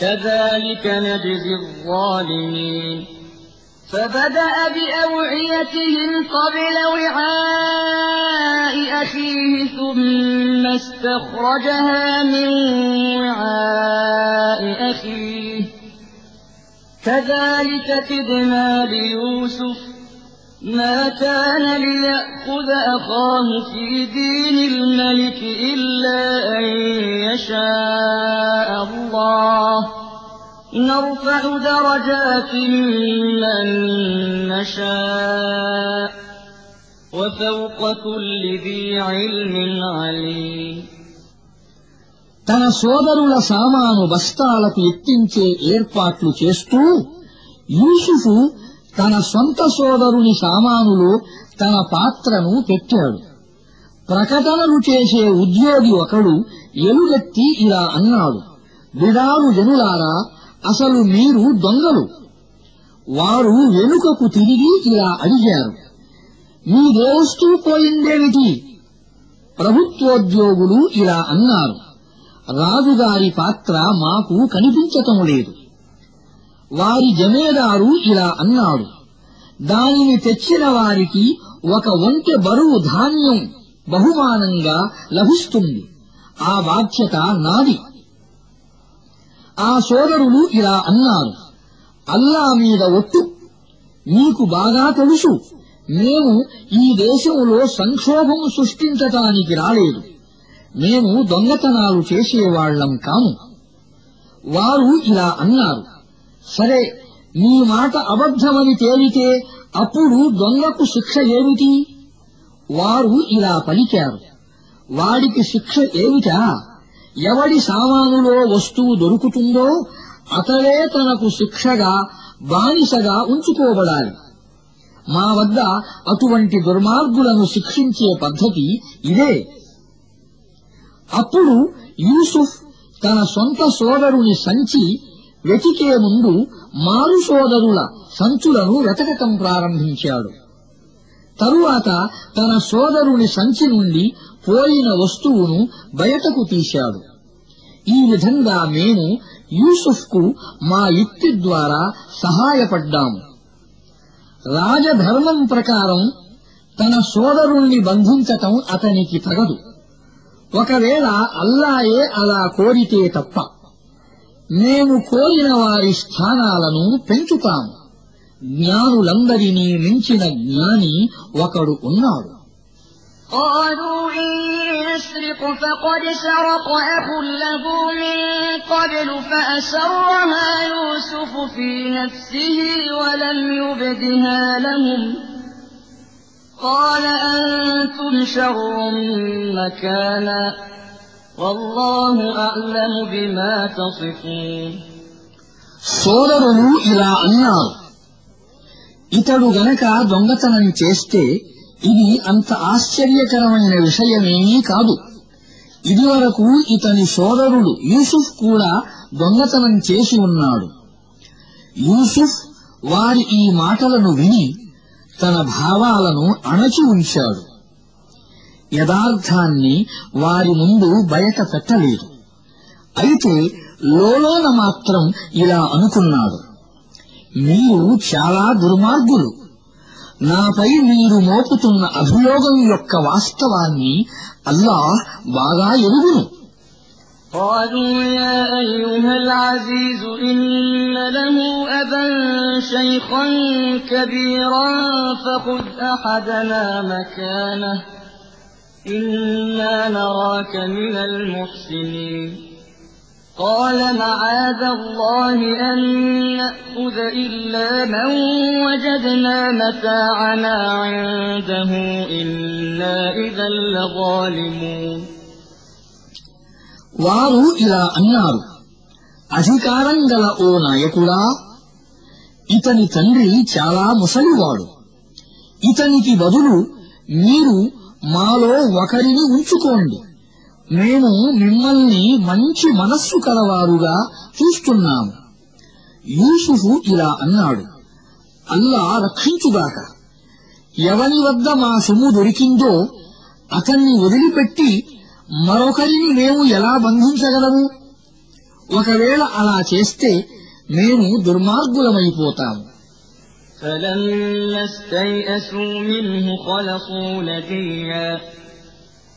كذلك نجزي الظالمين. فبدأ بأوعيتهم قبل وعاء أخيه ثم استخرجها من وعاء أخيه. كذلك كدنا ليوسف ما كان ليأخذ أخاه في دين الملك إلا أن يشاء. نرفع درجات من نشاء وفوق كل ذي علم عليم తన సోదరుల సామాను బస్తాలకు ఎత్తించే ఏర్పాట్లు చేస్తూ యూసుఫు తన సొంత సోదరుని సామానులో తన పాత్రను పెట్టాడు ప్రకటనలు చేసే ఉద్యోగి ఒకడు ఎలుగెత్తి ఇలా అన్నాడు విడారు జనులారా అసలు మీరు దొంగలు. వారు వెనుకకు తిరిగి ఇలా అడిగారు మీదేస్తూ పోయిందేమిటి? ప్రభుత్వోద్యోగులు ఇలా అన్నారు రాజుగారి పాత్ర మాకు కనిపించటం లేదు. వారి జమేదారు ఇలా అన్నాడు దానిని తెచ్చిన వారికి ఒక ఒంటె బరువు ధాన్యం బహుమానంగా లభిస్తుంది. ఆ బాధ్యత నాది. ఆ సోదరులు ఇలా అన్నారు. అల్లా మీద ఒట్టు. నీకు బాగా తెలుసు. మేము ఈ దేశంలో సంక్షోభం సృష్టించటానికి రాలేదు. మేము దొంగతనాలు చేసేవాళ్ళం కాము. వారు ఇలా అన్నారు. సరే నీ మాట అబద్ధమని తేలితే అప్పుడు దొంగకు శిక్ష ఏమిటి? వారు ఇలా పలికారు. వాడికి శిక్ష ఏమిటా? ఎవడి సామానులో వస్తువు దొరుకుతుందో అతడే తనకు శిక్షగా బానిసగా ఉంచుకోబడాలి. మా వద్ద అటువంటి దుర్మార్గులను శిక్షించే పద్ధతి ఇదే. అప్పుడు యూసుఫ్ తన సొంత సోదరుని సంచి వెతికే ముందు మారు సోదరుల సంచులను వెతకటం ప్రారంభించాడు. తరువాత తన సోదరుని సంచి నుండి పోయిన వస్తువును బయటకు తీశాడు. ఈ విధంగా మేము యూసుఫ్కు మా యుక్తి ద్వారా సహాయపడ్డాము రాజధర్మం ప్రకారం తన సోదరుణ్ణి బంధించటం అతనికి తగదు. ఒకవేళ అల్లాయే అలా కోరితే తప్ప మేము కోరిన వారి స్థానాలను పెంచుతాము జ్ఞానులందరినీ మించిన జ్ఞాని ఒకడు ఉన్నాడు. قالوا إن يسرق فقد سرق أخ له من قبل فأسرها يوسف في نفسه ولم يبدها لهم قال أنتم شر مكانا والله أعلم بما تصفون సోదరులు ఇలా అన్నారు ఇతడు గనక దొంగతనం చేస్తే ఇది అంత ఆశ్చర్యకరమైన విషయమేమీ కాదు. ఇదివరకు ఇతని సోదరుడు యూసుఫ్ కూడా దొంగతనం చేసి ఉన్నాడు. యూసుఫ్ వారి ఈ మాటలను విని తన భావాలను అణచి ఉంచాడు. యథార్థాన్ని వారి ముందు బయట పెట్టలేదు. అయితే లోలోన మాత్రం ఇలా అనుకున్నాడు. మీరు చాలా దుర్మార్గులు. నాపై మీరు మోపుతున్న అభియోగం యొక్క వాస్తవాన్ని అల్లాహ్ బాగా ఎరుగును قالوا يا أيها العزيز إن له أبا شيخا كبيرا فخذ أحدنا مكانه إنا نراك من المحسنين قال معاذ الله أن نأخذ إلا من وجدنا متاعنا عنده إنا إذا لظالمون వారు ఇలా అన్నారు అధికారం గల ఓ నాయకుడా ఇతని తండ్రి చాలా ముసలివాడు ఇతనికి బదులు మీరు మాలో ఒకరిని ఉంచుకోండి మేము మిమ్మల్ని మంచి మనస్సు కలవారుగా చూస్తున్నాము యూసుఫు ఇలా అన్నాడు అల్లా రక్షించుగాక ఎవని వద్ద మా సొమ్ము దొరికిందో అతన్ని వదిలిపెట్టి మరొకరిని మేము ఎలా బంధించగలము ఒకవేళ అలా చేస్తే మేము దుర్మార్గులమైపోతాము فلما استيئسوا منه خلصوا نجيا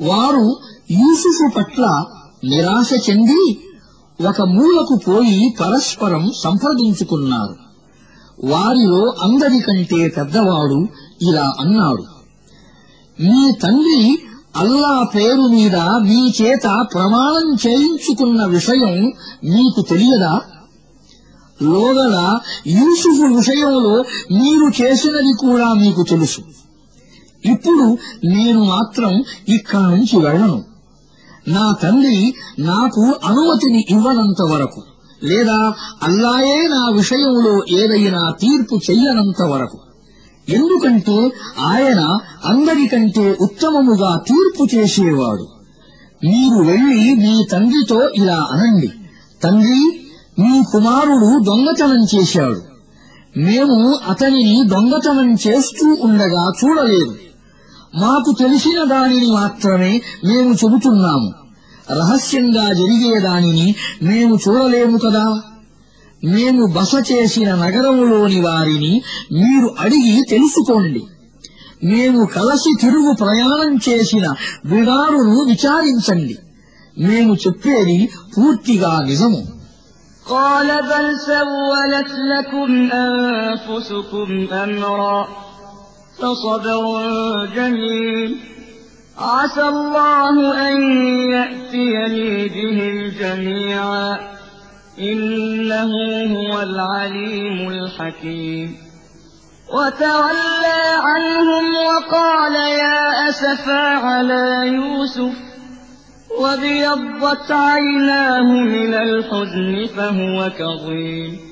వారు యూసుఫు పట్ల నిరాశ చెంది ఒక మూలకు పోయి పరస్పరం సంప్రదించుకున్నారు. వారిలో అందరికంటే పెద్దవాడు ఇలా అన్నాడు. మీ తండ్రి అల్లా పేరు మీద మీ చేత ప్రమాణం చేయించుకున్న విషయం మీకు తెలియదా? లోగల యూసుఫు విషయంలో మీరు చేసినది కూడా మీకు తెలుసు. ఇప్పుడు నేను మాత్రం ఇక్కడి నుంచి వెళ్ళను. నా తండ్రి నాకు అనుమతిని ఇవ్వనంత వరకు లేదా అల్లాయే నా విషయంలో ఏదైనా తీర్పు చెయ్యనంత వరకు. ఎందుకంటే ఆయన అందరికంటే ఉత్తమముగా తీర్పు చేసేవాడు. మీరు వెళ్ళి మీ తండ్రితో ఇలా అనండి. తండ్రి మీ కుమారుడు దొంగతనం చేశాడు. మేము అతనిని దొంగతనం చేస్తూ ఉండగా చూడలేదు. మాకు తెలిసిన దానిని మాత్రమే మేము చెబుతున్నాము రహస్యంగా జరిగే దానిని మేము చూడలేము కదా మేము బస చేసిన నగరములోని వారిని మీరు అడిగి తెలుసుకోండి మేము కలసి తిరుగు ప్రయాణం చేసిన బిడారును విచారించండి మేము చెప్పేది పూర్తిగా నిజము قال بل سولت لكم أنفسكم أمرا فصبر جميل. عسى الله أن يأتيني بهم جميعا. إنه هو العليم الحكيم. وتولى عنهم وقال يا أسفا على يوسف. وابيضت عيناه من الحزن فهو كظيم.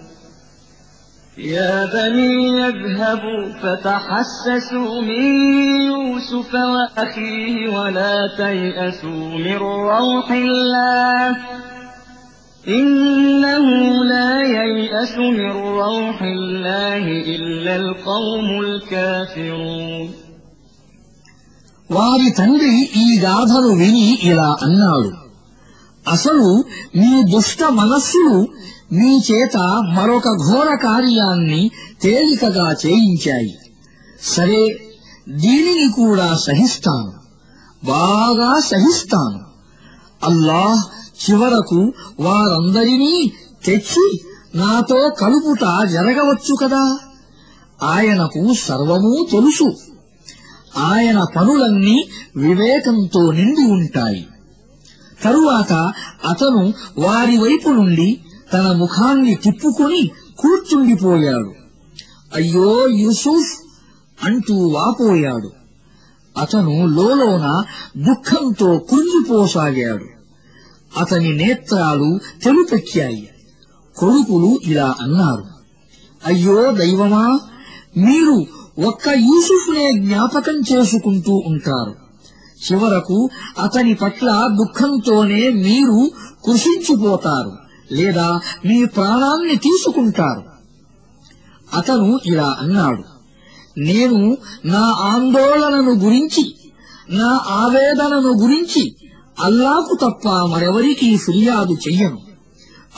يا بني يذهبوا فتحسسوا من يوسف وأخيه ولا تيأسوا من روح الله إنه لا ييأس من روح الله إلا القوم الكافرون వారి తండ్రి ఈ గాథను విని ఇలా అన్నాడు అసలు మీ దుష్ట మనస్సులు మీ చేత మరొక ఘోర కార్యాన్ని తేలికగా చేయించాయి. సరే దీనిని కూడా సహిస్తాను. బాగా సహిస్తాను. అల్లాహ్ చివరకు వారందరినీ తెచ్చి నాతో కలుపుట జరగవచ్చు కదా? ఆయనకు సర్వమూ తెలుసు. ఆయన పనులన్నీ వివేకంతో నిండి ఉంటాయి. తరువాత అతను వారి వైపు నుండి తన ముఖాన్ని తిప్పుకొని కూర్చుండిపోయాడు. అయ్యో యూసుఫ్! అంటూ వాపోయాడు. అతను లోలోన దుఃఖంతో కుంగిపోసాగాడు. అతని నేత్రాలు తెలుపెక్కాయి. కొడుకులు ఇలా అన్నారు అయ్యో దైవమా! మీరు ఒక్క యూసుఫ్నే జ్ఞాపకం చేసుకుంటూ ఉంటారు. చివరకు అతని పట్ల దుఃఖంతోనే మీరు కృషించిపోతారు. లేదా మీ ప్రాణాన్ని తీసుకుంటారు. అతను ఇలా అన్నాడు నేను నా ఆందోళనను గురించి నా ఆవేదనను గురించి అల్లాకు తప్ప మరెవరికీ ఫిర్యాదు చెయ్యను.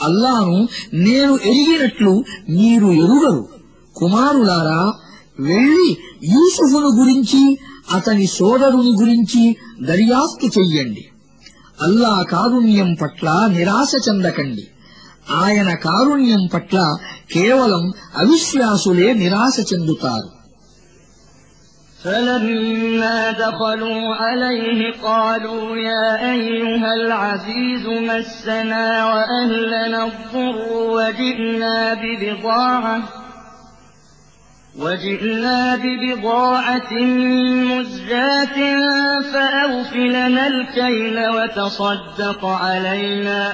అల్లాను నేను ఎరిగినట్లు మీరు ఎరుగరు. కుమారులారా వెళ్ళి యూసుఫును గురించి అతని సోదరుని గురించి దర్యాప్తు చెయ్యండి. అల్లా కారుణ్యం పట్ల నిరాశ చెందకండి. ఆయన కారుణ్యం పట్ల కేవలం అవిశ్వాసులే నిరాశ చెందుతారు فلما دخلوا عليه قالوا يا أيها العزيز مسنا وأهلنا الضر وجئنا ببضاعة وجئنا ببضاعة مزجاة فأوف لنا الكيل وتصدق علينا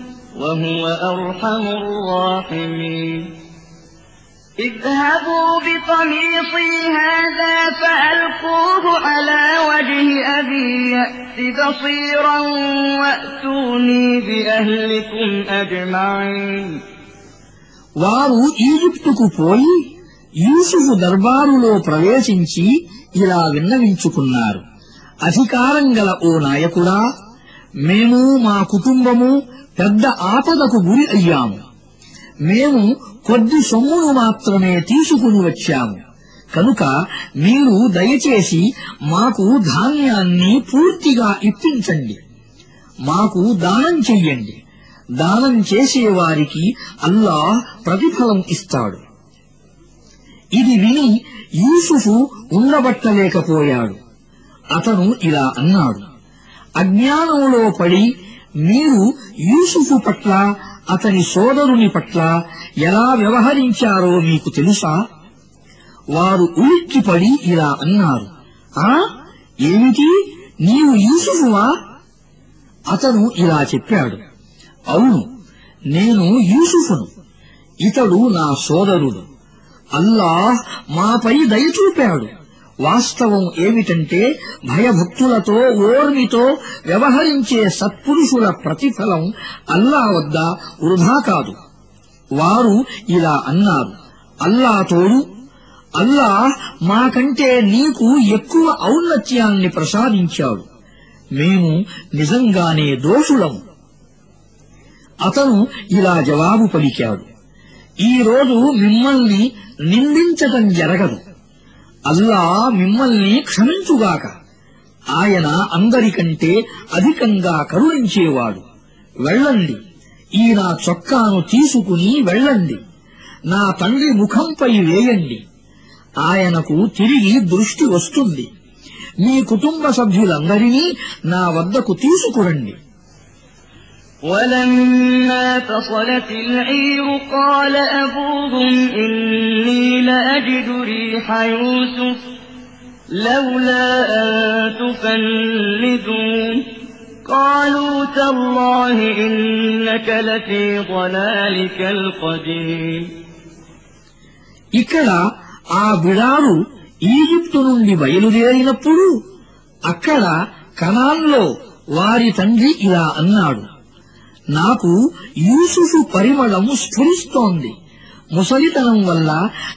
وهو أرحم الراحمين اذهبوا بقميصي هذا فألقوه على وجه أبي يأت بصيرا وأتوني بأهلكم أجمعين వారు ఈజిప్టుకు పోయి యూసుఫు దర్బారులో ప్రవేశించి ఇలా విన్నవించుకున్నారు అధికారం గల ఓ నాయకుడా మేము మా కుటుంబము పెద్ద ఆపదకు గురి అయ్యాము. మేము కొద్ది సొమ్మును మాత్రమే తీసుకుని వచ్చాము. కనుక మీరు దయచేసి మాకు ధాన్యాన్ని పూర్తిగా ఇప్పించండి. మాకు దానం చెయ్యండి. దానం చేసేవారికి అల్లా ప్రతిఫలం ఇస్తాడు. ఇది విని యూసుఫు ఉండబట్టలేకపోయాడు. అతను ఇలా అన్నాడు అజ్ఞానంలో పడి మీరు యూసుఫు పట్ల అతని సోదరుని పట్ల ఎలా వ్యవహరించారో మీకు తెలుసా? వారు ఉలిక్కిపడి ఇలా అన్నారు ఆ ఏమిటి? నీవు యూసుఫువా? అతను ఇలా చెప్పాడు అవును నేను యూసుఫును ఇతడు నా సోదరుడు. అల్లాహ్ మాపై దయ చూపాడు. వాస్తవం ఏమిటంటే భయభక్తులతో ఓర్మితో వ్యవహరించే సత్పురుషుల ప్రతిఫలం అల్లా వద్ద వృధా కాదు. వారు ఇలా అన్నారు అల్లా తోడు అల్లా మాకంటే నీకు ఎక్కువ ఔన్నత్యాన్ని ప్రసాదించాడు. మేము నిజంగానే దోషులము. అతను ఇలా జవాబు పలికాడు ఈ రోజు మిమ్మల్ని నిందించటం జరగదు. అల్లా మిమ్మల్ని క్షమించుగాక. ఆయన అందరికంటే అధికంగా కరుణించేవాడు. వెళ్ళండి. ఈ నా చొక్కాను తీసుకుని వెళ్ళండి. నా తండ్రి ముఖంపై వేయండి. ఆయనకు తిరిగి దృష్టి వస్తుంది. మీ కుటుంబ సభ్యులందరినీ నా వద్దకు తీసుకురండి. ولما فصلت العير قال أبوهم إني لأجد ريح يوسف لولا أن تفندون قالوا تالله إنك لفي ضلالك القديم ఇక్కడ ఆ బిడారు ఈజిప్టు నుండి బయలుదేరినప్పుడు అక్కడ కనాన్లో వారి తండ్రి ఇలా అన్నాడు నాకు యూసుఫు పరిమళం స్ఫురిస్తోంది ముసలితనం వల్ల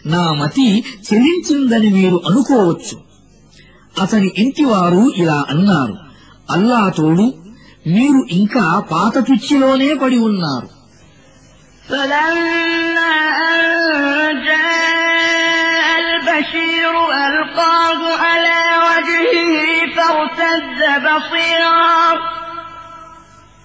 నా మతి చెలించిందని మీరు అనుకోవచ్చు అతని ఇంటివారు ఇలా అన్నారు అల్లా తోడు మీరు ఇంకా పాత పిచ్చిలోనే పడి ఉన్నారు فلما أن جاء البشير ألقاه على وجهه فارتد بصيرا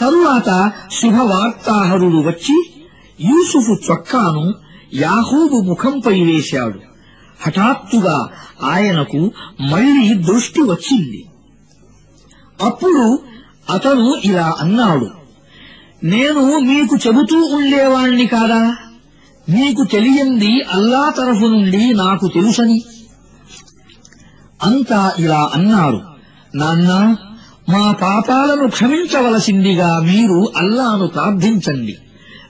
తరువాత శుభవార్తాహరుడు వచ్చి యూసుఫు చొక్కాను యాహూబు ముఖంపై వేశాడు. హఠాత్తుగా ఆయనకు మళ్ళీ దృష్టి వచ్చింది. అప్పుడు అతను ఇలా అన్నాడు నేను మీకు చెబుతూ ఉండేవాణ్ణి కాదా? మీకు తెలియంది అల్లా తరఫు నుండి నాకు తెలుసని. అంతా ఇలా అన్నారు నాన్నా మా పాపాలను క్షమించవలసిందిగా మీరు అల్లాను ప్రార్థించండి.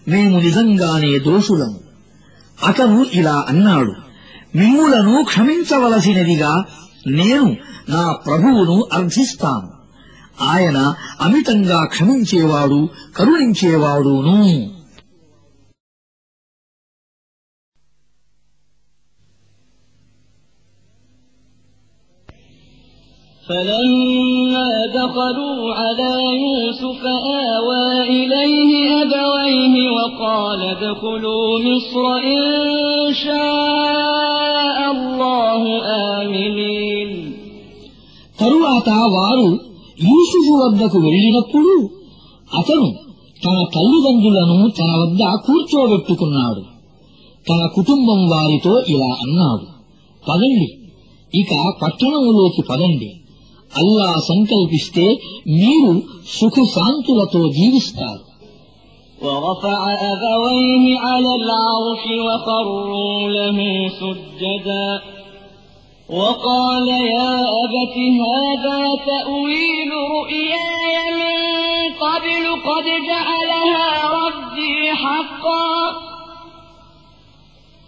మేము నిజంగానే దోషులము. అతను ఇలా అన్నాడు మిమ్ములను క్షమించవలసినదిగా నేను నా ప్రభువును అర్థిస్తాను ఆయన అమితంగా క్షమించేవాడు కరుణించేవాడును. فلما دخلوا على يوسف آوى إليه أبويه وقال ادخلوا مصر إن شاء الله آمنين తరువాత వారు యూసుఫు వద్దకు వెళ్ళినప్పుడు అతను తన తల్లిదండ్రులను తన వద్ద కూర్చోబెట్టుకున్నాడు తన కుటుంబం వారితో ఇలా అన్నాడు పదండి ఇక పట్టణంలోకి పదండి అల్లా సంకల్పిస్తే మీరు సుఖశాంతులతో జీవిస్తారు ورفع أبويه على العرش وخروا له سجدا وقال يا أبت هذا تأويل رؤياي من قبل قد جعلها ربي حقا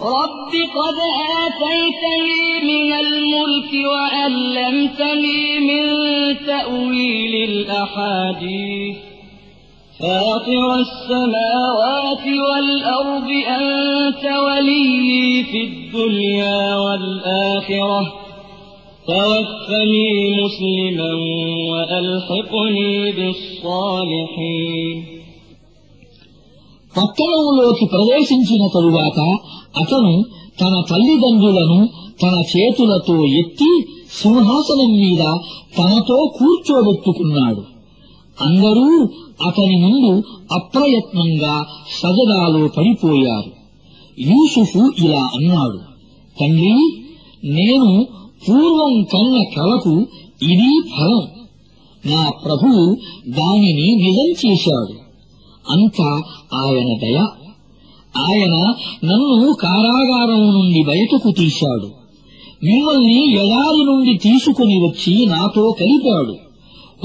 رب قد آتيتني من الملك وعلمتني من تأويل الأحاديث. فاطر السماوات والأرض أنت ولي في الدنيا والآخرة. توفني مسلما وألحقني بالصالحين. పట్టణంలోకి ప్రవేశించిన తరువాత అతను తన తల్లిదండ్రులను తన చేతులతో ఎత్తి సింహాసనం మీద తనతో కూర్చోబెట్టుకున్నాడు. అందరూ అతని ముందు అప్రయత్నంగా సజదాలో పడిపోయారు. యూసుఫు ఇలా అన్నాడు తండ్రి నేను పూర్వం కన్న కలకు ఇది ఫలం. నా ప్రభువు దానిని నిజం చేశాడు. అంతా ఆయన దయ. ఆయన నన్ను కారాగారం నుండి బయటకు తీశాడు. మిమ్మల్ని ఎడారి నుండి తీసుకుని వచ్చి నాతో కలిపాడు.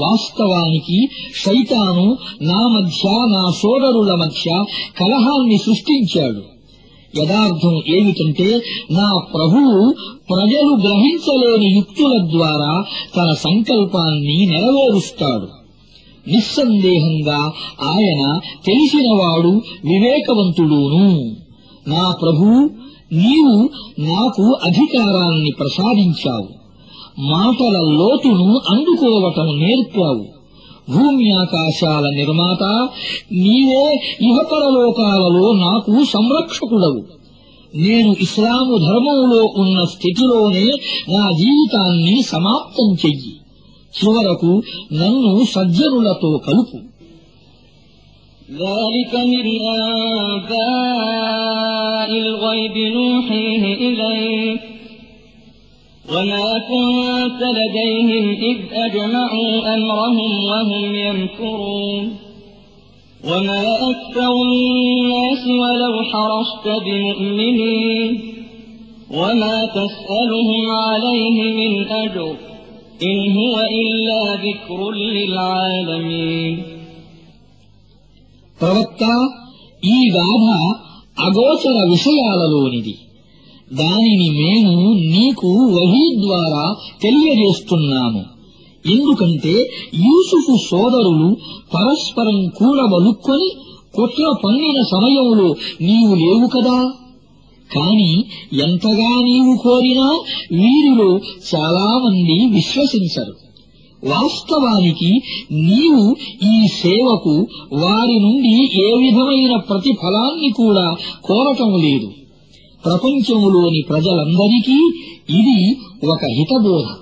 వాస్తవానికి శైతాను నా మధ్య నా సోదరుల మధ్య కలహాన్ని సృష్టించాడు. యథార్థం ఏమిటంటే నా ప్రభువు ప్రజలు గ్రహించలేని యుక్తుల ద్వారా తన సంకల్పాన్ని నెరవేరుస్తాడు. నిస్సందేహంగా ఆయన తెలిసినవాడు వివేకవంతుడును. నా ప్రభూ నీవు నాకు అధికారాన్ని ప్రసాదించావు. మాటల లోతును అందుకోవటం నేర్పావు. భూమ్యాకాశాల నిర్మాత నీవే ఇహపరలోకాలలో నాకు సంరక్షకుడవు. నేను ఇస్లాము ధర్మంలో ఉన్న స్థితిలోనే నా జీవితాన్ని సమాప్తం చెయ్యి. చివరకు నన్ను సజ్జనులతో కలుపు ذلك من أنباء الغيب نوحيه إليك وما كنت لديهم إذ أجمعوا أمرهم وهم يمكرون وما أكثر الناس ولو حرصت بمؤمنين وما تسألهم عليه من أجر إن هو إلا ذكر للعالمين ప్రవక్త ఈ గాథ అగోచర విషయాలలోనిది దానిని మేము నీకు వహీ ద్వారా తెలియజేస్తున్నాము ఎందుకంటే యూసుఫు సోదరులు పరస్పరం కూడబలుక్కొని కుట్ర పన్నిన సమయంలో నీవు లేవు కదా కాని ఎంతగా నీవు కోరినా వీరిలో చాలామంది విశ్వసించరు. వాస్తవానికి నీవు ఈ సేవకు వారి నుండి ఏ విధమైన ప్రతిఫలాన్ని కూడా కోరటం లేదు. ప్రపంచంలోని ప్రజలందరికీ ఇది ఒక హితబోధ.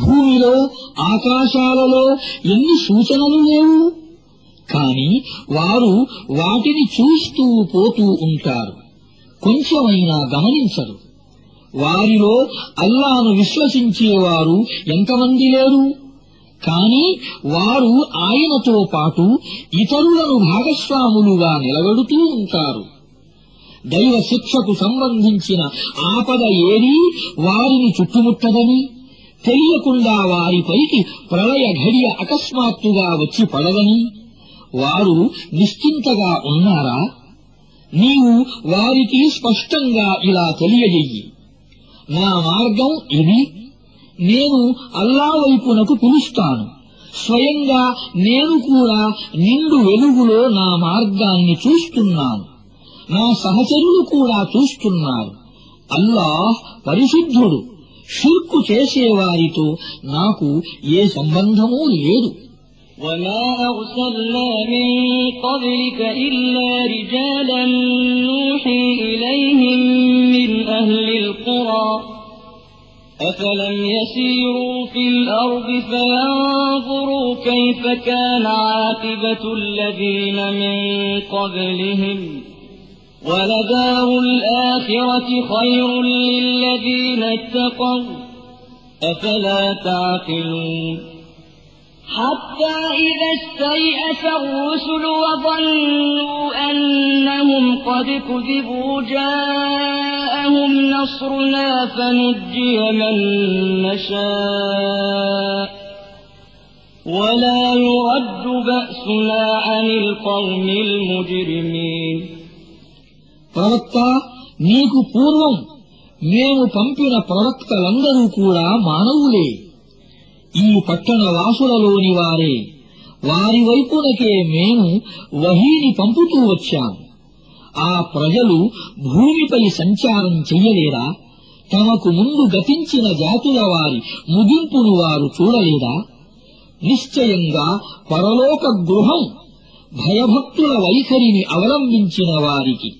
భూమిలో ఆకాశాలలో ఎన్ని సూచనలు లేవు? కాని వారు వాటిని చూస్తూ పోతూ ఉంటారు. కొంచెమైనా గమనించరు. వారిలో అల్లాను విశ్వసించేవారు ఎంతమంది లేరు? కాని వారు ఆయనతో పాటు ఇతరులను భాగస్వాములుగా నిలబెడుతూ ఉంటారు. దైవ శిక్షకు సంబంధించిన ఆపద ఏదీ వారిని చుట్టుముట్టదని తెలియకుండా వారిపైకి ప్రళయ ఘడియ అకస్మాత్తుగా వచ్చి పడదని వారు నిశ్చింతగా ఉన్నారా? నీవు వారికి స్పష్టంగా ఇలా తెలియజెయ్యి. నా మార్గం ఇది. నేను అల్లా వైపునకు పిలుస్తాను. స్వయంగా నేను కూడా నిండు వెలుగులో నా మార్గాన్ని చూస్తున్నాను. నా సహచరులు కూడా చూస్తున్నారు. అల్లాహ్ పరిశుద్ధుడు. షిర్కు చేసేవారితో నాకు ఏ సంబంధమూ లేదు وما أرسلنا من قبلك إلا رجالا نوحي إليهم من أهل القرى أفلم يسيروا في الأرض فينظروا كيف كان عاقبة الذين من قبلهم ولدار الآخرة خير للذين اتقوا. أفلا تعقلون؟ حتى إذا استيأس الرسل وظنوا أنهم قد كذبوا جاءهم نصرنا فنجي من نشاء. ولا يرد بأسنا عن القوم المجرمين. ప్రవక్త నీకు పూర్వం మేము పంపిన ప్రవక్తలందరూ కూడా మానవులే. ఈ పట్టణ వాసులలోని వారే వారి వైపునకే మేము వహీని పంపుతూ వచ్చాము ఆ ప్రజలు భూమిపై సంచారం చెయ్యలేదా? తమకు ముందు గతించిన జాతుల వారి ముగింపును వారు చూడలేదా? నిశ్చయంగా పరలోక గృహం భయభక్తుల వైఖరిని అవలంబించిన వారికి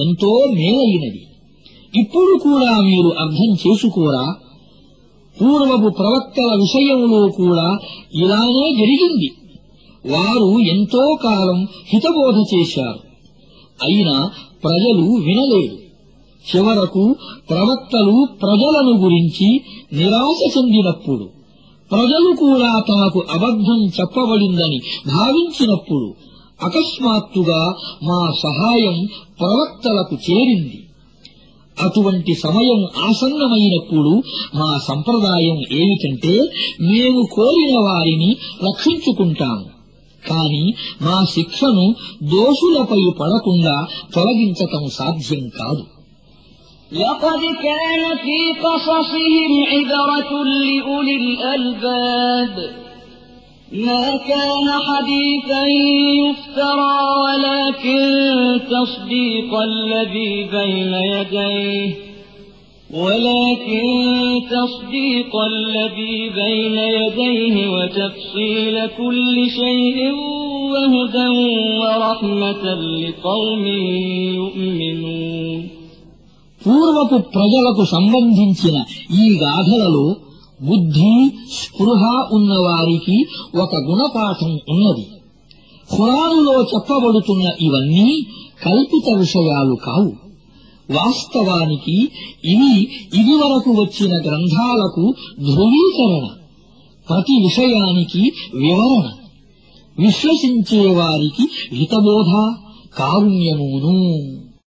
ఎంతో మేలైనది. ఇప్పుడు కూడా మీరు అర్థం చేసుకోరా? పూర్వపు ప్రవక్తల విషయంలో కూడా ఇలానే జరిగింది. వారు ఎంతో కాలం హితబోధ చేశారు. అయినా ప్రజలు వినలేదు. చివరకు ప్రవక్తలు ప్రజలను గురించి నిరాశ చెందినప్పుడు ప్రజలు కూడా తమకు అబద్ధం చెప్పబడిందని భావించినప్పుడు అకస్మాత్తుగా మా సహాయం ప్రవక్తలకు చేరింది అటువంటి సమయం ఆసన్నమైనప్పుడు మా సంప్రదాయం ఏమిటంటే మేము కోరిన వారిని రక్షించుకుంటాము కాని మా శిక్షను దోషులపై పడకుండా తొలగించటం సాధ్యం కాదు لقد كان في قصصهم عبرة لأولي الألباب ما كان حديثا يفترى ولكن تصديق الذي بين يديه ولكن تصديق الذي بين يديه وتفصيل كل شيء وهدى ورحمة لقوم يؤمنون పూర్వపు ప్రజలకు సంబంధించిన ఈ గాథలలో బుద్ధి స్పృహ ఉన్నవారికి ఒక గుణపాఠం ఉన్నది. ఖురానులో చెప్పబడుతున్న ఇవన్నీ కల్పిత విషయాలు కావు. వాస్తవానికి ఇవి ఇదివరకు వచ్చిన గ్రంథాలకు ధృవీకరణ ప్రతి విషయానికి వివరణ. విశ్వసించే వారికి హితబోధ కారుణ్యమును.